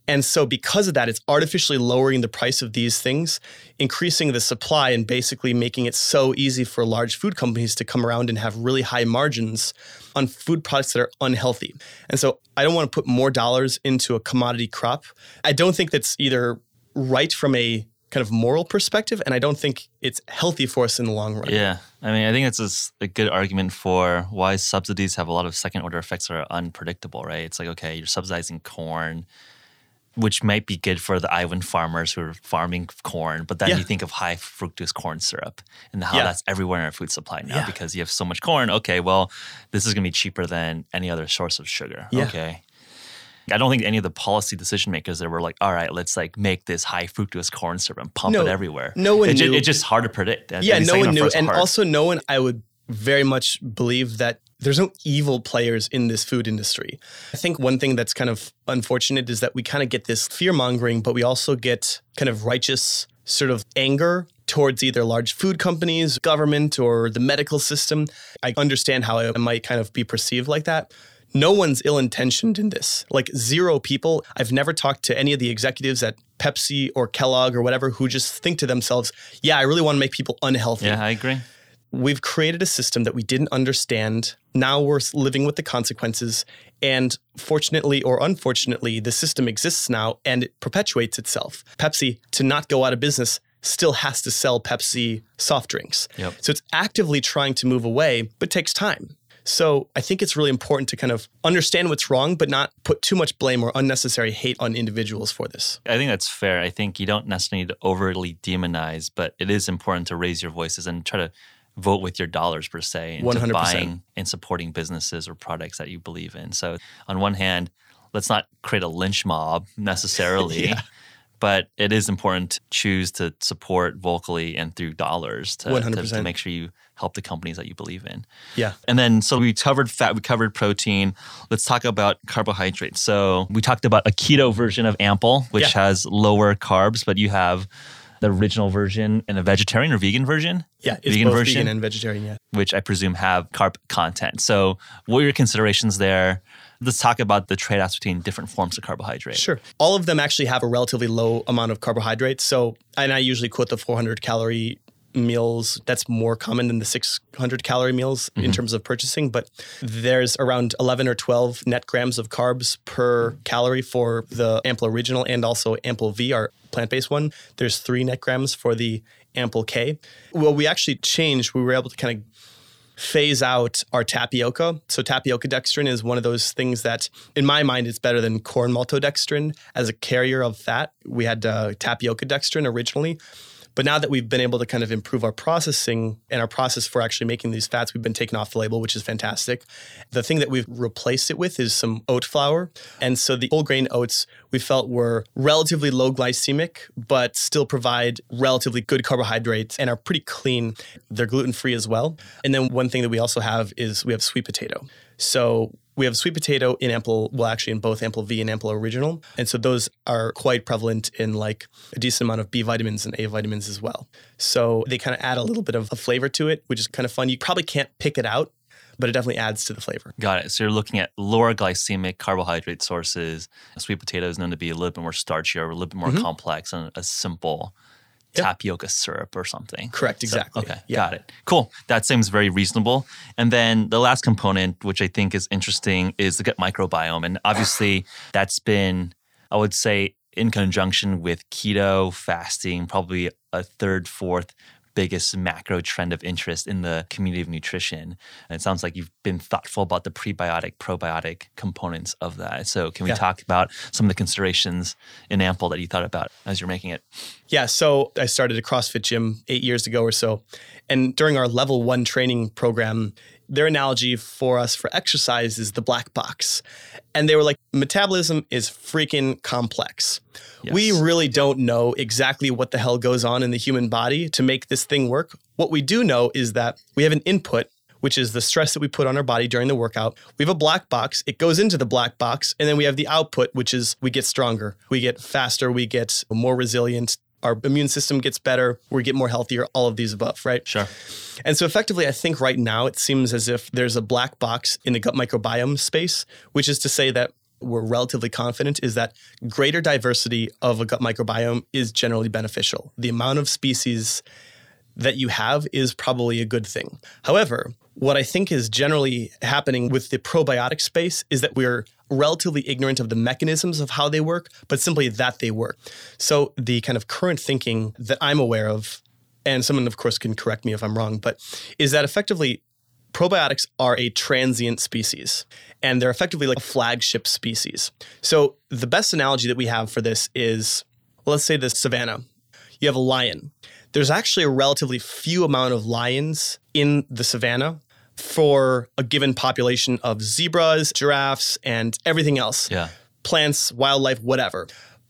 And so, because of that, it's artificially lowering the price of these things, increasing the supply, and basically making it so easy for large food companies to come around and have really high margins on food products that are unhealthy. And so, I don't want to put more dollars into a commodity crop. I don't think that's either right from a kind of moral perspective, and I don't think it's healthy for us in the long run. Yeah. I mean, I think it's a, good argument for why subsidies have a lot of second order effects that are unpredictable, right? It's like, okay, you're subsidizing corn which might be good for the Iowan farmers who are farming corn. But then yeah. you think of high fructose corn syrup and how yeah. that's everywhere in our food supply now yeah. because you have so much corn. Okay, well, this is going to be cheaper than any other source of sugar. Okay. I don't think any of the policy decision makers that were like, all right, let's like make this high fructose corn syrup and pump no, it everywhere. No one it knew. It's just hard to predict. Yeah, no one knew. And hard. also, no one, I would very much believe that there's no evil players in this food industry. I think one thing that's kind of unfortunate is that we kind of get this fear mongering, but we also get kind of righteous sort of anger towards either large food companies, government, or the medical system. I understand how it might kind of be perceived like that. No one's ill intentioned in this. Like zero people. I've never talked to any of the executives at Pepsi or Kellogg or whatever who just think to themselves, yeah, I really want to make people unhealthy. Yeah, I agree. We've created a system that we didn't understand. Now we're living with the consequences. And fortunately or unfortunately, the system exists now and it perpetuates itself. Pepsi, to not go out of business, still has to sell Pepsi soft drinks. Yep. So it's actively trying to move away, but takes time. So I think it's really important to kind of understand what's wrong, but not put too much blame or unnecessary hate on individuals for this. I think that's fair. I think you don't necessarily need to overly demonize, but it is important to raise your voices and try to vote with your dollars per se into 100%. buying and supporting businesses or products that you believe in. So on one hand, let's not create a lynch mob necessarily. yeah. But it is important to choose to support vocally and through dollars to, to, to make sure you help the companies that you believe in. Yeah. And then, so we covered fat, we covered protein. Let's talk about carbohydrates. So we talked about a keto version of Ample, which yeah. has lower carbs, but you have the original version and a vegetarian or vegan version? Yeah, it's vegan both version, vegan and vegetarian, yeah. Which I presume have carb content. So, what are your considerations there? Let's talk about the trade offs between different forms of carbohydrate. Sure. All of them actually have a relatively low amount of carbohydrates. So, and I usually quote the 400 calorie meals that's more common than the 600 calorie meals mm-hmm. in terms of purchasing but there's around 11 or 12 net grams of carbs per calorie for the ample original and also ample v our plant-based one there's 3 net grams for the ample k well we actually changed we were able to kind of phase out our tapioca. So tapioca dextrin is one of those things that, in my mind, it's better than corn maltodextrin as a carrier of fat. We had uh, tapioca dextrin originally. But now that we've been able to kind of improve our processing and our process for actually making these fats, we've been taken off the label, which is fantastic. The thing that we've replaced it with is some oat flour. And so the whole grain oats we felt were relatively low glycemic, but still provide relatively good carbohydrates and are pretty clean. They're gluten free as well. And then one thing that we also have is we have sweet potato. So we have sweet potato in Ample, well, actually in both Ample V and Ample Original. And so those are quite prevalent in like a decent amount of B vitamins and A vitamins as well. So they kind of add a little bit of a flavor to it, which is kind of fun. You probably can't pick it out, but it definitely adds to the flavor. Got it. So you're looking at lower glycemic carbohydrate sources. Sweet potato is known to be a little bit more starchy or a little bit more mm-hmm. complex and a simple yep. tapioca syrup or something. Correct, exactly. So, okay, yeah. got it. Cool. That seems very reasonable. And then the last component, which I think is interesting, is the gut microbiome. And obviously, that's been, I would say, in conjunction with keto, fasting, probably a third, fourth biggest macro trend of interest in the community of nutrition. And it sounds like you've been thoughtful about the prebiotic, probiotic components of that. So, can we yeah. talk about some of the considerations in Ample that you thought about as you're making it? Yeah. So, I started a CrossFit gym eight years ago or so. And during our level one training program, their analogy for us for exercise is the black box. And they were like, metabolism is freaking complex. Yes. We really don't know exactly what the hell goes on in the human body to make this thing work. What we do know is that we have an input, which is the stress that we put on our body during the workout. We have a black box, it goes into the black box, and then we have the output, which is we get stronger, we get faster, we get more resilient, our immune system gets better, we get more healthier, all of these above, right? Sure. And so effectively, I think right now it seems as if there's a black box in the gut microbiome space, which is to say that we're relatively confident is that greater diversity of a gut microbiome is generally beneficial. The amount of species that you have is probably a good thing. However, what I think is generally happening with the probiotic space is that we're relatively ignorant of the mechanisms of how they work, but simply that they work. So the kind of current thinking that I'm aware of, and someone of course can correct me if I'm wrong, but is that effectively probiotics are a transient species and they're effectively like a flagship species. So the best analogy that we have for this is let's say the savannah. You have a lion. There's actually a relatively few amount of lions in the savannah for a given population of zebras, giraffes, and everything else. Yeah. Plants, wildlife, whatever.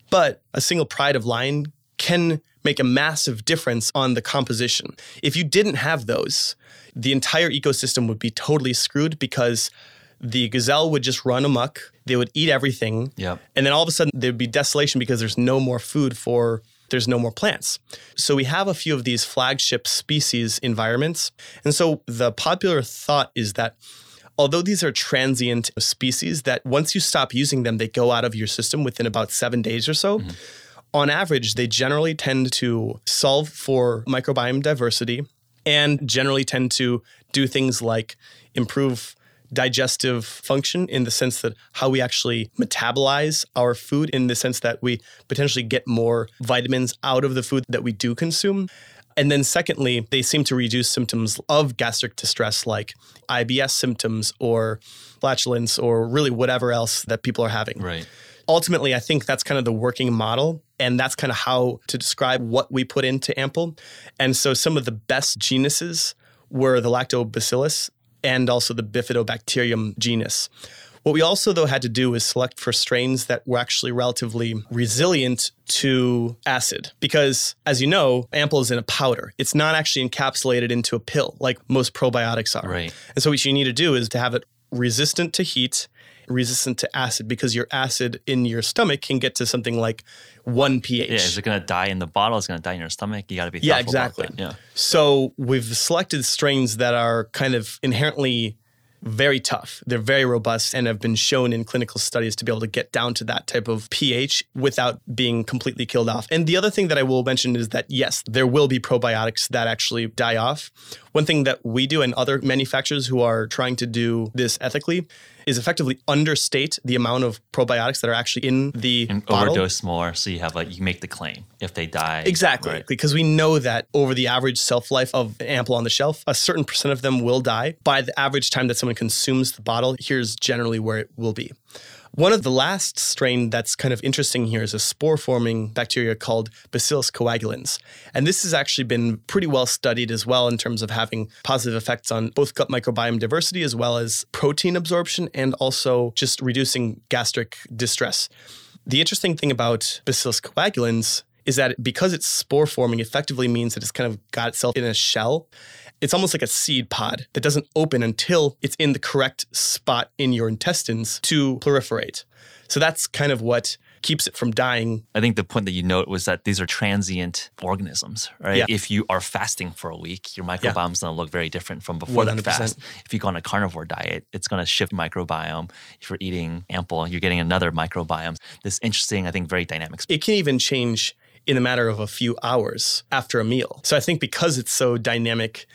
But a single pride of lion can make a massive difference on the composition. If you didn't have those, the entire ecosystem would be totally screwed because the gazelle would just run amok. They would eat everything. Yep. And then all of a sudden there'd be desolation because there's no more food for there's no more plants. So we have a few of these flagship species environments. And so the popular thought is that although these are transient species that once you stop using them, they go out of your system within about seven days or so. Mm-hmm. On average, they generally tend to solve for microbiome diversity and generally tend to do things like improve digestive function in the sense that how we actually metabolize our food, in the sense that we potentially get more vitamins out of the food that we do consume. And then, secondly, they seem to reduce symptoms of gastric distress like IBS symptoms or flatulence or really whatever else that people are having. Right. Ultimately, I think that's kind of the working model. And that's kind of how to describe what we put into Ample. And so, some of the best genuses were the lactobacillus and also the bifidobacterium genus. What we also, though, had to do was select for strains that were actually relatively resilient to acid. Because, as you know, ample is in a powder. It's not actually encapsulated into a pill like most probiotics are. Right. And so, what you need to do is to have it resistant to heat resistant to acid because your acid in your stomach can get to something like one pH. Yeah, is it going to die in the bottle? Is it going to die in your stomach? You got to be yeah, exactly. Yeah. So we've selected strains that are kind of inherently very tough. They're very robust and have been shown in clinical studies to be able to get down to that type of pH without being completely killed off. And the other thing that I will mention is that yes, there will be probiotics that actually die off. One thing that we do and other manufacturers who are trying to do this ethically is effectively understate the amount of probiotics that are actually in the and bottle. overdose more. So you have like you make the claim if they die. Exactly. right? Because we know that over the average shelf life of ample on the shelf, a certain percent of them will die. By the average time that someone consumes the bottle, here's generally where it will be. One of the last strain that's kind of interesting here is a spore forming bacteria called Bacillus coagulans. And this has actually been pretty well studied as well in terms of having positive effects on both gut microbiome diversity as well as protein absorption and also just reducing gastric distress. The interesting thing about Bacillus coagulans is that because it's spore forming effectively means that it's kind of got itself in a shell. It's almost like a seed pod that doesn't open until it's in the correct spot in your intestines to proliferate. So that's kind of what keeps it from dying. I think the point that you note was that these are transient organisms, right? Yeah. If you are fasting for a week, your microbiome microbiome's going to look very different from before that 100%. fast. If you go on a carnivore diet, it's going to shift microbiome. If you're eating ample, you're getting another microbiome. This interesting, I think, very dynamic. It can even change in a matter of a few hours after a meal. So I think because it's so dynamic,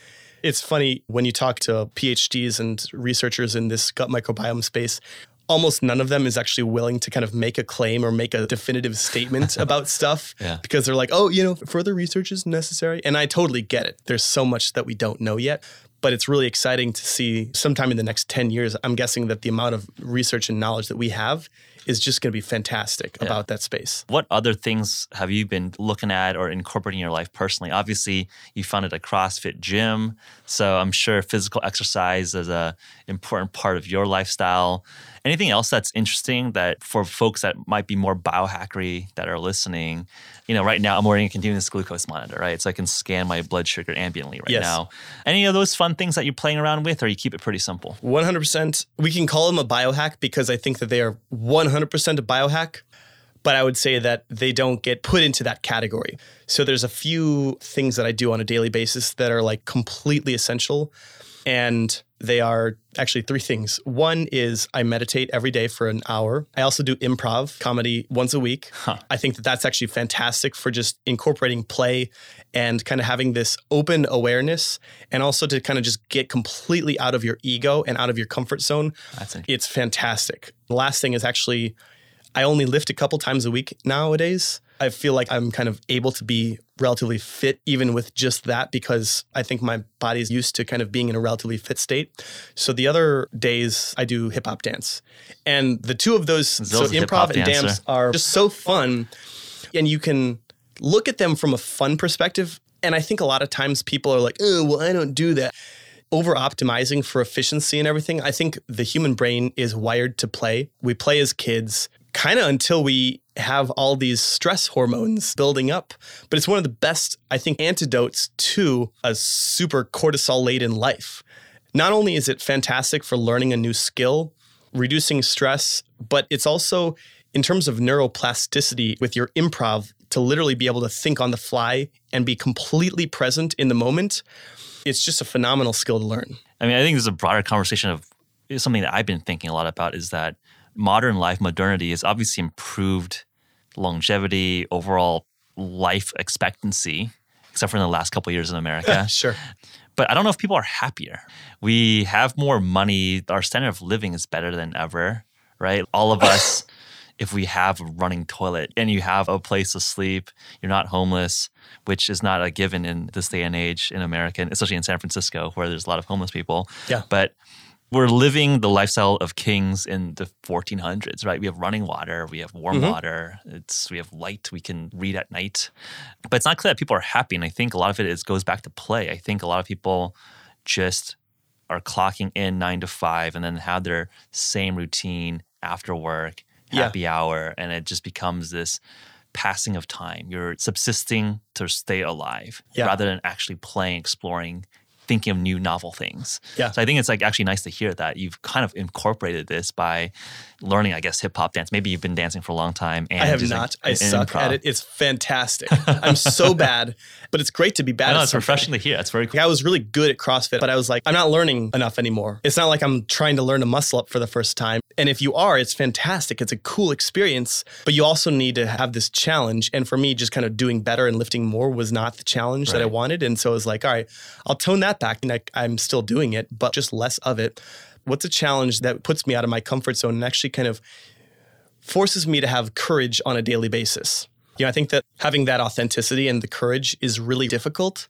it's funny when you talk to PhDs and researchers in this gut microbiome space. Almost none of them is actually willing to kind of make a claim or make a definitive statement about stuff Yeah. because they're like, oh, you know, further research is necessary. And I totally get it. There's so much that we don't know yet. But it's really exciting to see sometime in the next 10 years. I'm guessing that the amount of research and knowledge that we have is just going to be fantastic about that space. What other things have you been looking at or incorporating in your life personally? Obviously, you founded a CrossFit gym, so I'm sure physical exercise is a important part of your lifestyle. Anything else that's interesting that for folks that might be more biohackery that are listening? You know, right now I'm wearing a continuous glucose monitor, right? So I can scan my blood sugar ambiently right Yes. now. Any of those fun things that you're playing around with, or you keep it pretty simple? 100%. We can call them a biohack because I think that they are 100% a biohack, but I would say that they don't get put into that category. So there's a few things that I do on a daily basis that are like completely essential. And they are actually three things. One is I meditate every day for an hour. I also do improv comedy once a week. I think that that's actually fantastic for just incorporating play and kind of having this open awareness and also to kind of just get completely out of your ego and out of your comfort zone. That's it. It's fantastic. The last thing is actually I only lift a couple times a week nowadays. I feel like I'm kind of able to be relatively fit even with just that because I think my body's used to kind of being in a relatively fit state. So the other days I do hip hop dance. And the two of those, so Zill's improv and dancer. dance are just so fun. And you can look at them from a fun perspective. And I think a lot of times people are like, oh, well, I don't do that over optimizing for efficiency and everything. I think the human brain is wired to play. We play as kids kind of until we have all these stress hormones building up. But it's one of the best, I think, antidotes to a super cortisol laden life. Not only is it fantastic for learning a new skill, reducing stress, but it's also in terms of neuroplasticity with your improv to literally be able to think on the fly and be completely present in the moment. It's just a phenomenal skill to learn. I mean, I think there's a broader conversation of something that I've been thinking a lot about is that modern life, modernity has obviously improved longevity, overall life expectancy, except for in the last couple of years in America. Sure. but I don't know if people are happier. We have more money. Our standard of living is better than ever, right? All of us, if we have a running toilet and you have a place to sleep, you're not homeless, which is not a given in this day and age in America, especially in San Francisco, where there's a lot of homeless people. Yeah. But we're living the lifestyle of kings in the 1400s, right? We have running water, we have warm mm-hmm. water, it's we have light, we can read at night. But it's not clear that people are happy, and I think a lot of it is goes back to play. I think a lot of people just are clocking in nine to five and then have their same routine after work, Yeah. happy hour, and it just becomes this passing of time. You're subsisting to stay alive Yeah. rather than actually playing, exploring, thinking of new novel things. Yeah. So I think it's like actually nice to hear that you've kind of incorporated this by learning, I guess, hip hop dance. Maybe you've been dancing for a long time. And I have like, not. I suck improv. at it. It's fantastic. I'm so bad, but it's great to be bad I know it's something. refreshing to hear. It's very cool. Like, I was really good at CrossFit, but I was like, I'm not learning enough anymore. It's not like I'm trying to learn a muscle up for the first time. And if you are, it's fantastic. It's a cool experience, but you also need to have this challenge. And for me, just kind of doing better and lifting more was not the challenge that I wanted. And so I was like, all right, I'll tone that that back and I, I'm still doing it, but just less of it. What's a challenge that puts me out of my comfort zone and actually kind of forces me to have courage on a daily basis? You know, I think that having that authenticity and the courage is really difficult.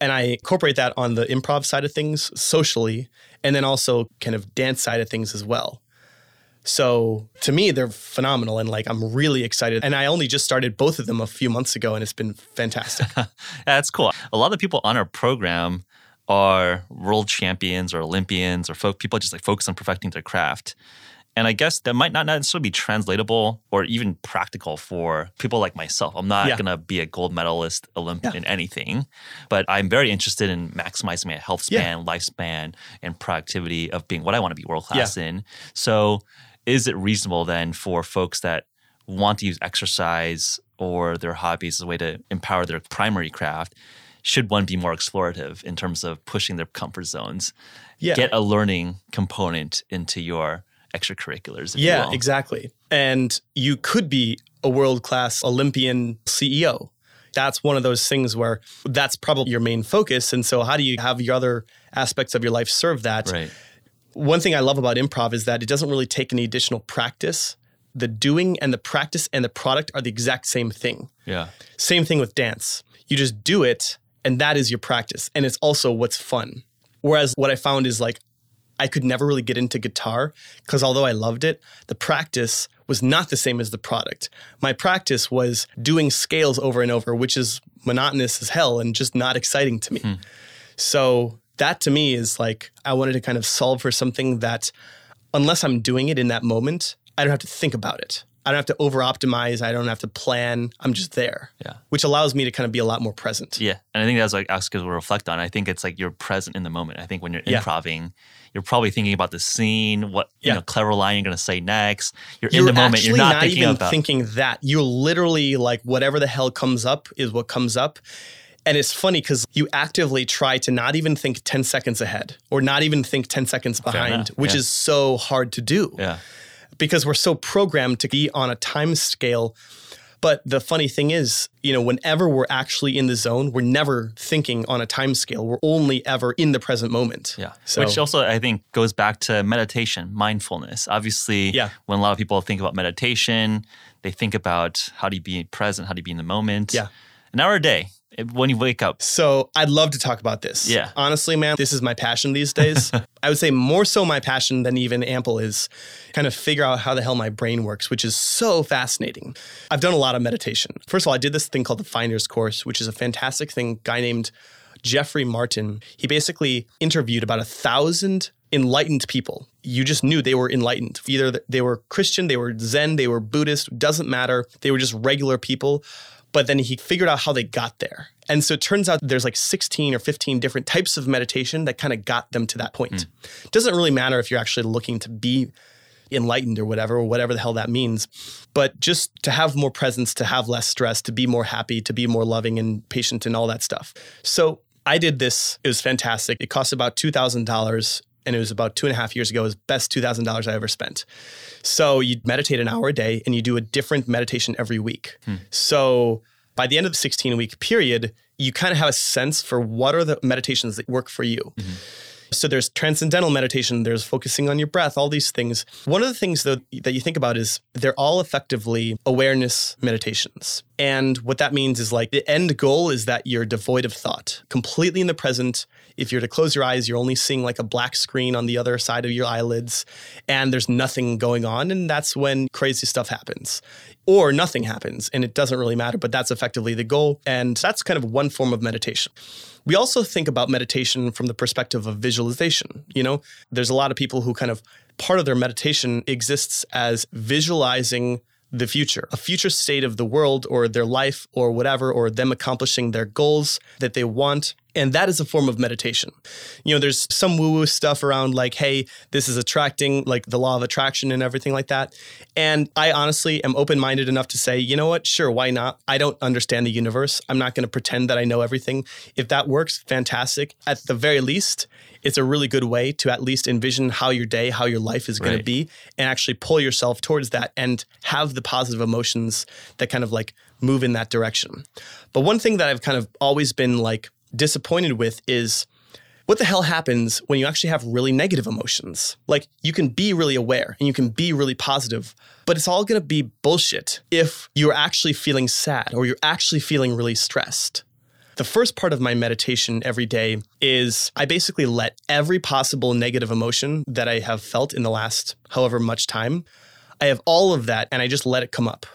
And I incorporate that on the improv side of things socially, and then also kind of dance side of things as well. So to me, they're phenomenal, and like I'm really excited. And I only just started both of them a few months ago, and it's been fantastic. That's cool. A lot of people on our program are world champions or Olympians or folk people just like focus on perfecting their craft. And I guess that might not necessarily be translatable or even practical for people like myself. I'm not Yeah. going to be a gold medalist Olympian Yeah. in anything, but I'm very interested in maximizing my health Yeah. span, lifespan, and productivity of being what I want to be world class in. So, is it reasonable then for folks that want to use exercise or their hobbies as a way to empower their primary craft? Should one be more explorative in terms of pushing their comfort zones? Yeah. Get a learning component into your extracurriculars. If you Yeah, exactly. And you could be a world class Olympian CEO. That's one of those things where that's probably your main focus. And so, how do you have your other aspects of your life serve that? Right. One thing I love about improv is that it doesn't really take any additional practice. The doing and the practice and the product are the exact same thing. Yeah. Same thing with dance. You just do it, and that is your practice. And it's also what's fun. Whereas what I found is like, I could never really get into guitar because although I loved it, the practice was not the same as the product. My practice was doing scales over and over, which is monotonous as hell and just not exciting to me. Hmm. So that to me is like, I wanted to kind of solve for something that, unless I'm doing it in that moment, I don't have to think about it. I don't have to over optimize. I don't have to plan. I'm just there. Yeah. Which allows me to kind of be a lot more present. Yeah. And I think that's like Oscar will reflect on. I think it's like you're present in the moment. I think when you're Yeah. improving, you're probably thinking about the scene, what you know, clever line you're gonna say next. You're, You're in the moment. You're actually not, thinking even about thinking that. You're literally like whatever the hell comes up is what comes up. And it's funny because you actively try to not even think 10 seconds ahead or not even think 10 seconds behind, which yeah. is so hard to do Yeah. Because we're so programmed to be on a time scale. But the funny thing is, you know, whenever we're actually in the zone, we're never thinking on a time scale. We're only ever in the present moment. Yeah. So, Which also I think goes back to meditation, mindfulness. Obviously, Yeah. when a lot of people think about meditation, they think about how do you be present, how do you be in the moment. Yeah. An hour a day when you wake up. So I'd love to talk about this. Yeah. Honestly, man, this is my passion these days. I would say more so my passion than even Ample is kind of figure out how the hell my brain works, which is so fascinating. I've done a lot of meditation. First of all, I did this thing called the Finder's Course, which is a fantastic thing. Guy named Jeffery Martin. He basically interviewed about a thousand enlightened people. You just knew they were enlightened. Either they were Christian, they were Zen, they were Buddhist, doesn't matter. They were just regular people. But then he figured out how they got there. And so it turns out there's like 16 or 15 different types of meditation that kind of got them to that point. Hmm. Doesn't really matter if you're actually looking to be enlightened or whatever, or whatever the hell that means. But just to have more presence, to have less stress, to be more happy, to be more loving and patient and all that stuff. So I did this. It was fantastic. It cost about $2,000 and it was about two and a half years ago. It was best $2,000 I ever spent. So you meditate an hour a day and you do a different meditation every week. Hmm. So by the end of the 16 week period, you kind of have a sense for what are the meditations that work for you. Mm-hmm. So there's transcendental meditation, there's focusing on your breath, all these things. One of the things though that you think about is they're all effectively awareness meditations. And what that means is like the end goal is that you're devoid of thought, completely in the present. If you're to close your eyes, you're only seeing like a black screen on the other side of your eyelids and there's nothing going on and that's when crazy stuff happens. Or nothing happens and it doesn't really matter, but that's effectively the goal and that's kind of one form of meditation. We also think about meditation from the perspective of visualization. You know, there's a lot of people who kind of part of their meditation exists as visualizing the future, a future state of the world or their life or whatever, or them accomplishing their goals that they want. And that is a form of meditation. You know, there's some woo woo stuff around like, hey, this is attracting, like the law of attraction and everything like that. And I honestly am open minded enough to say, you know what? Sure, why not? I don't understand the universe. I'm not going to pretend that I know everything. If that works, fantastic. At the very least, it's a really good way to at least envision how your day, how your life is going to be, and actually pull yourself towards that and have the positive emotions that kind of like move in that direction. But one thing that I've kind of always been like disappointed with is what the hell happens when you actually have really negative emotions? Like you can be really aware and you can be really positive, but it's all to be bullshit if you're actually feeling sad or you're actually feeling really stressed. The first part of my meditation every day is I basically let every possible negative emotion that I have felt in the last however much time, I have all of that and I just let it come up.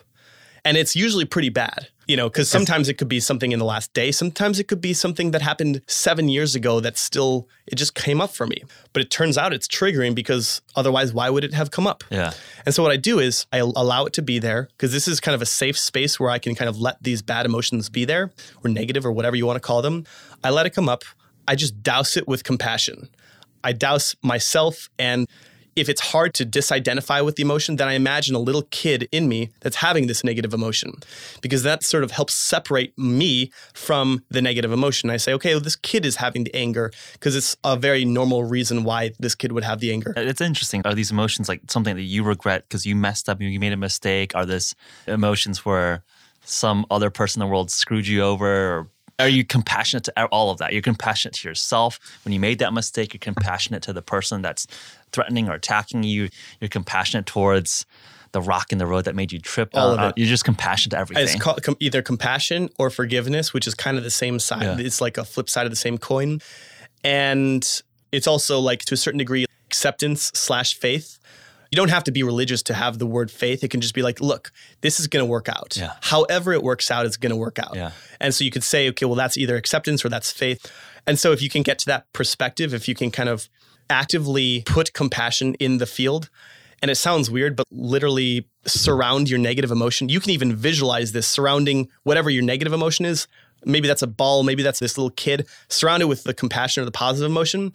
And it's usually pretty bad you know, because sometimes it could be something in the last day. Sometimes it could be something that happened seven years ago that still, it just came up for me. But it turns out it's triggering because otherwise, why would it have come up? Yeah. And so what I do is I allow it to be there because this is kind of a safe space where I can kind of let these bad emotions be there or negative or whatever you want to call them. I let it come up. I just douse it with compassion. I douse myself and if it's hard to disidentify with the emotion, then I imagine a little kid in me that's having this negative emotion because that sort of helps separate me from the negative emotion. I say, okay, well, this kid is having the anger because it's a very normal reason why this kid would have the anger. Uh, it's interesting. Are these emotions like something that you regret because you messed up, you made a mistake? Are this emotions where some other person in the world screwed you over or are you compassionate to all of that? You're compassionate to yourself when you made that mistake. You're compassionate to the person that's threatening or attacking you. You're compassionate towards the rock in the road that made you trip. All of uh, it. You're just compassionate to everything. It's called, com- either compassion or forgiveness, which is kind of the same side. Yeah. It's like a flip side of the same coin. And it's also like to a certain degree acceptance slash faith. You don't have to be religious to have the word faith. It can just be like, look, this is going to work out. Yeah. However it works out, it's going to work out. Yeah. And so you could say, okay, well, that's either acceptance or that's faith. And so if you can get to that perspective, if you can kind of actively put compassion in the field. And it sounds weird, but literally surround your negative emotion. You can even visualize this surrounding whatever your negative emotion is. Maybe that's a ball, maybe that's this little kid. Surround it with the compassion or the positive emotion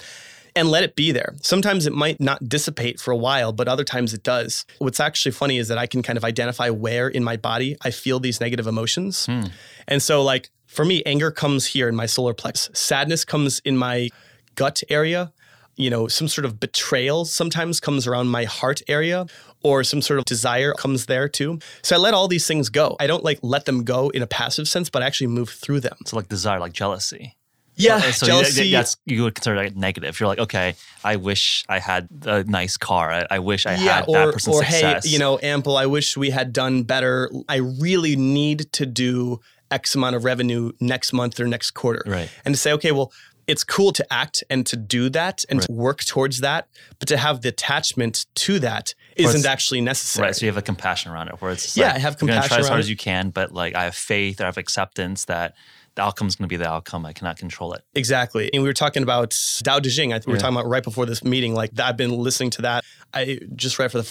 and let it be there. Sometimes it might not dissipate for a while, but other times it does. What's actually funny is that I can kind of identify where in my body I feel these negative emotions. Hmm. And so, like, for me, anger comes here in my solar plexus, sadness comes in my gut area you know, some sort of betrayal sometimes comes around my heart area or some sort of desire comes there too. So I let all these things go. I don't like let them go in a passive sense, but I actually move through them. So like desire, like jealousy. Yeah, uh, so jealousy. That's you would consider that negative. You're like, okay, I wish I had a nice car. I, I wish I yeah, had or, that person's or success. hey, you know, ample. I wish we had done better. I really need to do X amount of revenue next month or next quarter. Right. And to say, okay, well, it's cool to act and to do that and right. to work towards that, but to have the attachment to that isn't actually necessary. Right. So you have a compassion around it where it's yeah, like, I have compassion. You're gonna try as hard as you can, but like I have faith, or I have acceptance that the outcome is going to be the outcome. I cannot control it. Exactly. And we were talking about Dao De Jing. I think we were talking about right before this meeting. Like I've been listening to that. I just read for the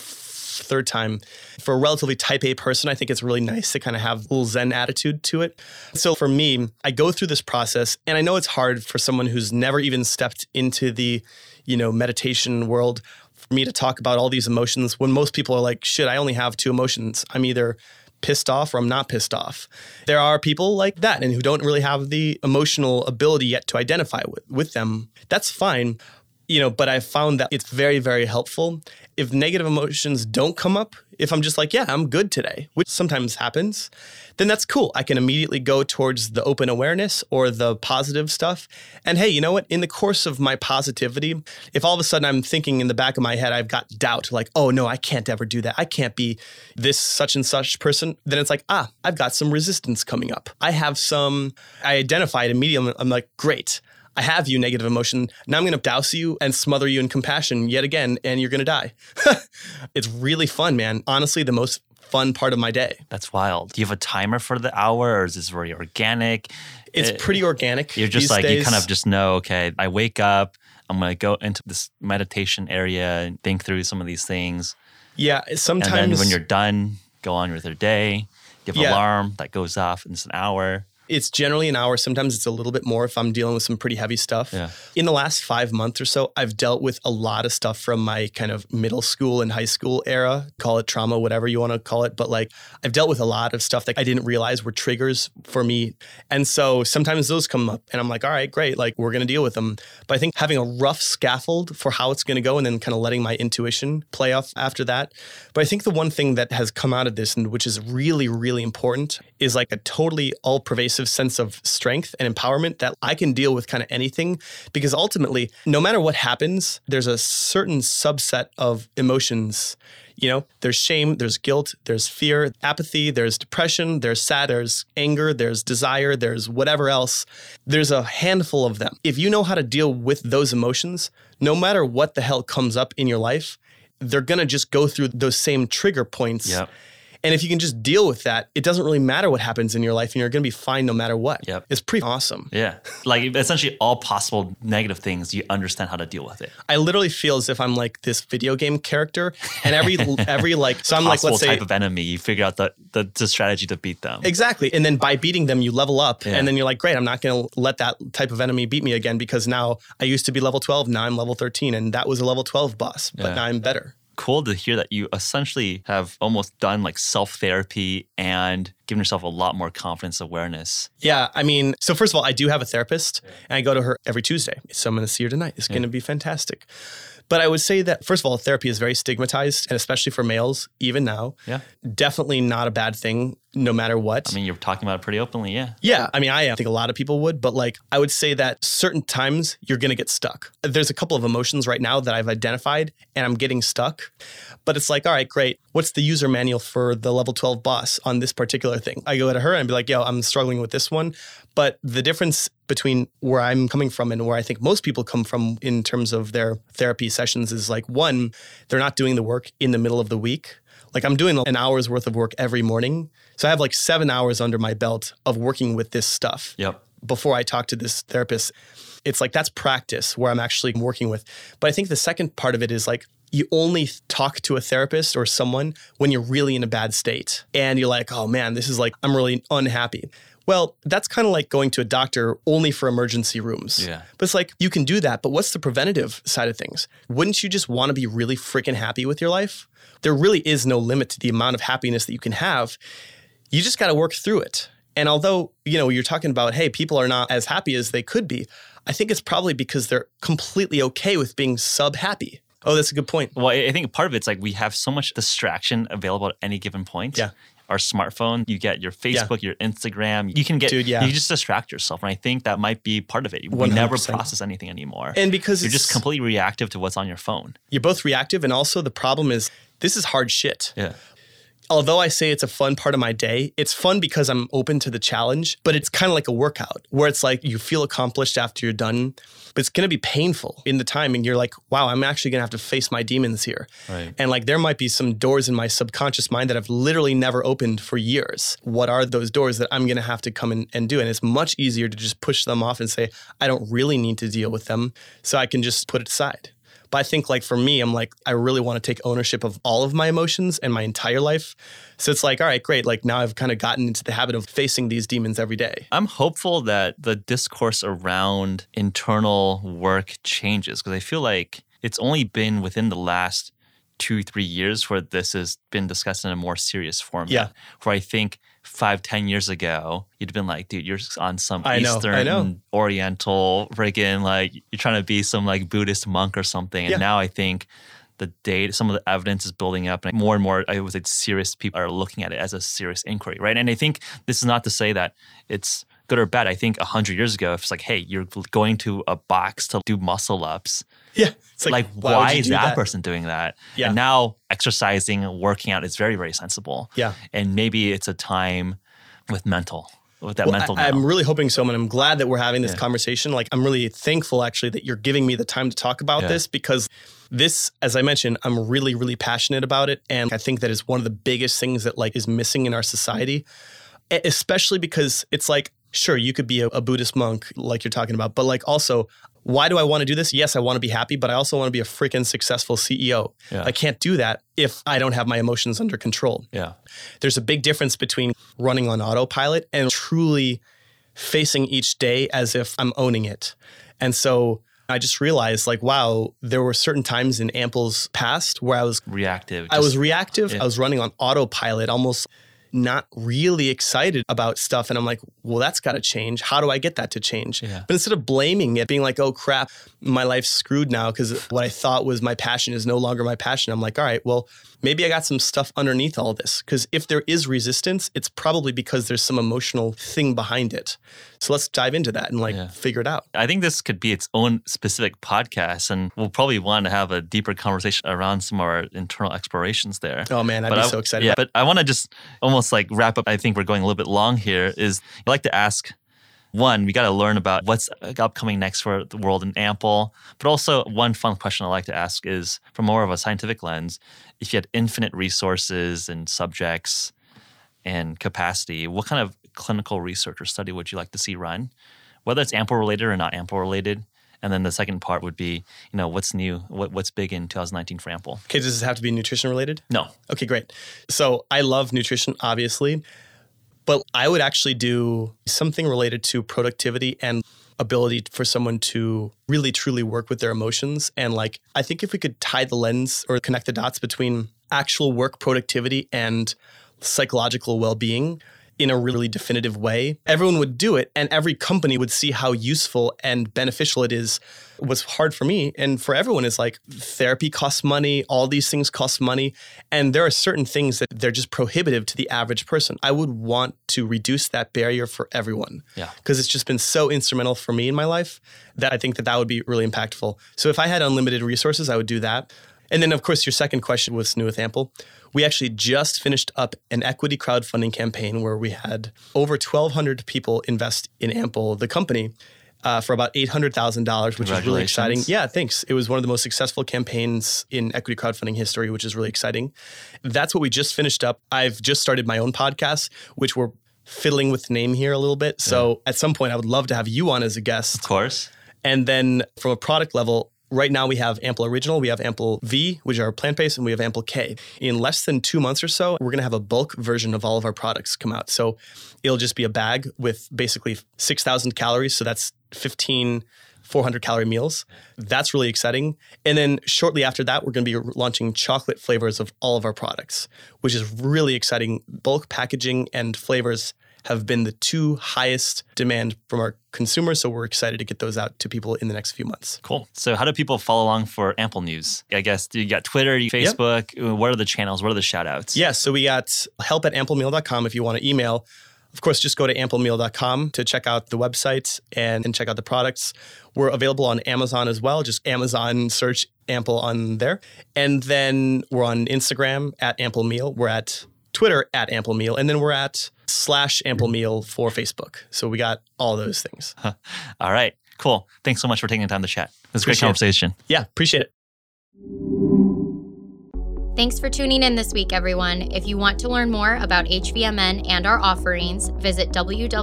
third time. For a relatively type A person, I think it's really nice to kind of have a little Zen attitude to it. So for me, I go through this process and I know it's hard for someone who's never even stepped into the, you know, meditation world for me to talk about all these emotions when most people are like, shit, I only have two emotions. I'm either pissed off or I'm not pissed off. There are people like that and who don't really have the emotional ability yet to identify with, with them. That's fine you know, but I found that it's very, very helpful. If negative emotions don't come up, if I'm just like, yeah, I'm good today, which sometimes happens, then that's cool. I can immediately go towards the open awareness or the positive stuff. And hey, you know what? In the course of my positivity, if all of a sudden I'm thinking in the back of my head, I've got doubt, like, oh no, I can't ever do that. I can't be this such and such person. Then it's like, ah, I've got some resistance coming up. I have some, I identify it immediately. I'm like, great. I have you, negative emotion. Now I'm going to douse you and smother you in compassion yet again, and you're going to die. it's really fun, man. Honestly, the most fun part of my day. That's wild. Do you have a timer for the hour, or is this very organic? It's it, pretty organic. You're just like, days. you kind of just know, okay, I wake up, I'm going to go into this meditation area and think through some of these things. Yeah, sometimes. And then when you're done, go on with your day. You have yeah. alarm that goes off, and it's an hour. It's generally an hour. Sometimes it's a little bit more if I'm dealing with some pretty heavy stuff. Yeah. In the last five months or so, I've dealt with a lot of stuff from my kind of middle school and high school era. Call it trauma, whatever you want to call it. But like I've dealt with a lot of stuff that I didn't realize were triggers for me. And so sometimes those come up and I'm like, all right, great. Like we're going to deal with them. But I think having a rough scaffold for how it's going to go and then kind of letting my intuition play off after that. But I think the one thing that has come out of this and which is really, really important is like a totally all pervasive massive sense of strength and empowerment that I can deal with kind of anything because ultimately, no matter what happens, there's a certain subset of emotions. You know, there's shame, there's guilt, there's fear, apathy, there's depression, there's sad, there's anger, there's desire, there's whatever else. There's a handful of them. If you know how to deal with those emotions, no matter what the hell comes up in your life, they're going to just go through those same trigger points. And if you can just deal with that, it doesn't really matter what happens in your life and you're going to be fine no matter what. Yep. It's pretty awesome. Yeah. Like essentially all possible negative things, you understand how to deal with it. I literally feel as if I'm like this video game character and every every like so I'm like Possible let's say type of enemy, you figure out the, the, the strategy to beat them. Exactly. And then by beating them, you level up. Yeah. And then you're like, great, I'm not going to let that type of enemy beat me again because now I used to be level 12, now I'm level 13. And that was a level 12 boss, but Yeah. now I'm better. Cool to hear that you essentially have almost done like self therapy and given yourself a lot more confidence awareness. Yeah. I mean, so first of all, I do have a therapist and I go to her every Tuesday. So I'm going to see her tonight. It's going to be fantastic. But I would say that, first of all, therapy is very stigmatized, and especially for males, even now. Yeah. Definitely not a bad thing, no matter what. I mean, you're talking about it pretty openly. Yeah. Yeah, I mean, I think a lot of people would, but like, I would say that certain times you're gonna get stuck. There's a couple of emotions right now that I've identified and I'm getting stuck. But it's like, all right, great. What's the user manual for the level 12 boss on this particular thing? I go to her and be like, yo, I'm struggling with this one. But the difference between where I'm coming from and where I think most people come from in terms of their therapy sessions is like, one, they're not doing the work in the middle of the week. Like I'm doing an hour's worth of work every morning. So I have like seven hours under my belt of working with this stuff Yep. before I talk to this therapist. It's like that's practice where I'm actually working with. But I think the second part of it is like you only talk to a therapist or someone when you're really in a bad state and you're like, oh man, this is like, I'm really unhappy. Well, that's kind of like going to a doctor only for emergency rooms. Yeah. But it's like you can do that, but what's the preventative side of things? Wouldn't you just want to be really freaking happy with your life? There really is no limit to the amount of happiness that you can have. You just got to work through it. And although, you know, you're talking about, hey, people are not as happy as they could be, I think it's probably because they're completely okay with being sub happy. Oh, that's a good point. Well, I think part of it's like we have so much distraction available at any given point. Yeah. Our smartphone, you get your Facebook, your Instagram. You can get, Dude, yeah. you just distract yourself. And I think that might be part of it. We never 100%. process anything anymore. And because you're just completely reactive to what's on your phone. you're both reactive. And also, the problem is this is hard shit. Yeah. Although I say it's a fun part of my day, it's fun because I'm open to the challenge, but it's kind of like a workout where it's like you feel accomplished after you're done, but it's going to be painful in the time. And you're like, wow, I'm actually going to have to face my demons here. Right. And like there might be some doors in my subconscious mind that I've literally never opened for years. What are those doors that I'm going to have to come in and do? And it's much easier to just push them off and say, I don't really need to deal with them. So I can just put it aside. But I think like for me, I'm like, I really want to take ownership of all of my emotions and my entire life. So it's like, all right, great. Like now I've kind of gotten into the habit of facing these demons every day. I'm hopeful that the discourse around internal work changes because I feel like it's only been within the last two, three years where this has been discussed in a more serious format. Yeah. Where I think five, ten years ago, you'd been like, dude, you're on some I know, I Eastern, know. Oriental, friggin' like you're trying to be some like Buddhist monk or something. And Yeah. now I think the data, some of the evidence is building up, and more and more, I would say, serious people are looking at it as a serious inquiry, right? And I think this is not to say that it's good or bad. I think hundred years ago, if it's like, hey, you're going to a box to do muscle ups, Yeah. It's like, why, why, is do that, person doing that? Yeah. And now exercising, working out is very, very sensible. Yeah. And maybe it's a time with mental, with that Well, mental. I, am really hoping so, and I'm glad that we're having this Yeah. conversation. Like, I'm really thankful actually that you're giving me the time to talk about Yeah. this because this, as I mentioned, I'm really, really passionate about it, and I think that is one of the biggest things that like is missing in our society, especially because it's like, sure, you could be a, a Buddhist monk like you're talking about, but like also. Why do I want to do this? Yes, I want to be happy, but I also want to be a freaking successful CEO. Yeah. I can't do that if I don't have my emotions under control yeah. there's a big difference between running on autopilot and truly facing each day as if I'm owning it. And so I just realized like, wow, there were certain times in Ample's past where I was Reactive. I was reactive. I was running on autopilot, almost not really excited about stuff. And I'm like, well, that's got to change. How do I get that to change? Yeah. But instead of blaming it, being like, oh crap, my life's screwed now because what I thought was my passion is no longer my passion. I'm like, all right, well, maybe I got some stuff underneath all this. Because if there is resistance, it's probably because there's some emotional thing behind it. So let's dive into that and like Yeah. figure it out. I think this could be its own specific podcast, and we'll probably want to have a deeper conversation around some of our internal explorations there. Oh man, I'd But be I- so excited. Yeah, but I want to just almost like wrap up. I think we're going a little bit long here. Is I like to ask one, we got to learn about what's upcoming next for the world in Ample. But also, one fun question I like to ask is from more of a scientific lens if you had infinite resources and subjects and capacity, what kind of clinical research or study would you like to see run? Whether it's Ample related or not Ample related. And then the second part would be, you know, what's new, what, what's big in 2019 for Ample? Okay, does this have to be nutrition related? No, Okay, great. So I love nutrition, obviously, but I would actually do something related to productivity and ability for someone to really truly work with their emotions. And like, I think if we could tie the lens or connect the dots between actual work productivity and psychological well being in a really definitive way, everyone would do it and every company would see how useful and beneficial it is. What's hard for me and for everyone is like therapy costs money, all these things cost money. And there are certain things that they're just prohibitive to the average person. I would want to reduce that barrier for everyone Yeah. because it's just been so instrumental for me in my life that I think that that would be really impactful. So if I had unlimited resources, I would do that. And then, of course, your second question was new with Ample. We actually just finished up an equity crowdfunding campaign where we had over 1,200 people invest in Ample, the company, uh, for about $800,000, which is really exciting. Yeah, thanks. It was one of the most successful campaigns in equity crowdfunding history, which is really exciting. That's what we just finished up. I've just started my own podcast, which we're fiddling with name here a little bit. So at some point, I would love to have you on as a guest. of course. And then from a product level, right now we have Ample Original, we have Ample V, which are plant based, and we have Ample K. In less than two months or so, we're going to have a bulk version of all of our products come out. So it'll just be a bag with basically 6,000 calories. So that's 15. 400 calorie meals. That's really exciting. And then shortly after that, we're going to be launching chocolate flavors of all of our products, which is really exciting. Bulk packaging and flavors have been the two highest demand from our consumers. So we're excited to get those out to people in the next few months. Cool. So, how do people follow along for Ample News? I guess you got Twitter, Facebook. Uh, what are the channels? What are the shout outs? Yeah, so we got help at amplemeal.com if you want to email. Of course, just go to amplemeal.com to check out the website and, and check out the products. We're available on Amazon as well. Just Amazon search Ample on there. And then we're on Instagram at Ample Meal. We're at Twitter at Ample Meal. And then we're at slash Ample Meal for Facebook. So we got all those things. All right. Cool. Thanks so much for taking the time to chat. It was a great Appreciate it. conversation. Yeah, appreciate it. Thanks for tuning in this week, everyone. If you want to learn more about HVMN and our offerings, visit www.hvmn.com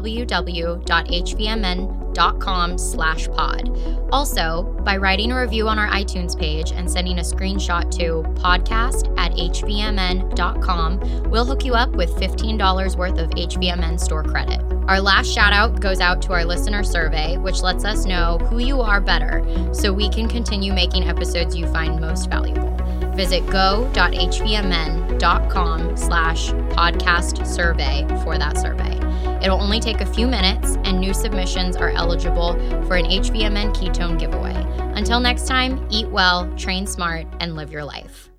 slash pod. Also, by writing a review on our iTunes page and sending a screenshot to podcast at hvmn.com, we'll hook you up with $15 worth of HVMN store credit. Our last shout out goes out to our listener survey, which lets us know who you are better so we can continue making episodes you find most valuable visit go.hvmn.com slash podcast survey for that survey. It'll only take a few minutes, and new submissions are eligible for an HVMN ketone giveaway. Until next time, eat well, train smart, and live your life.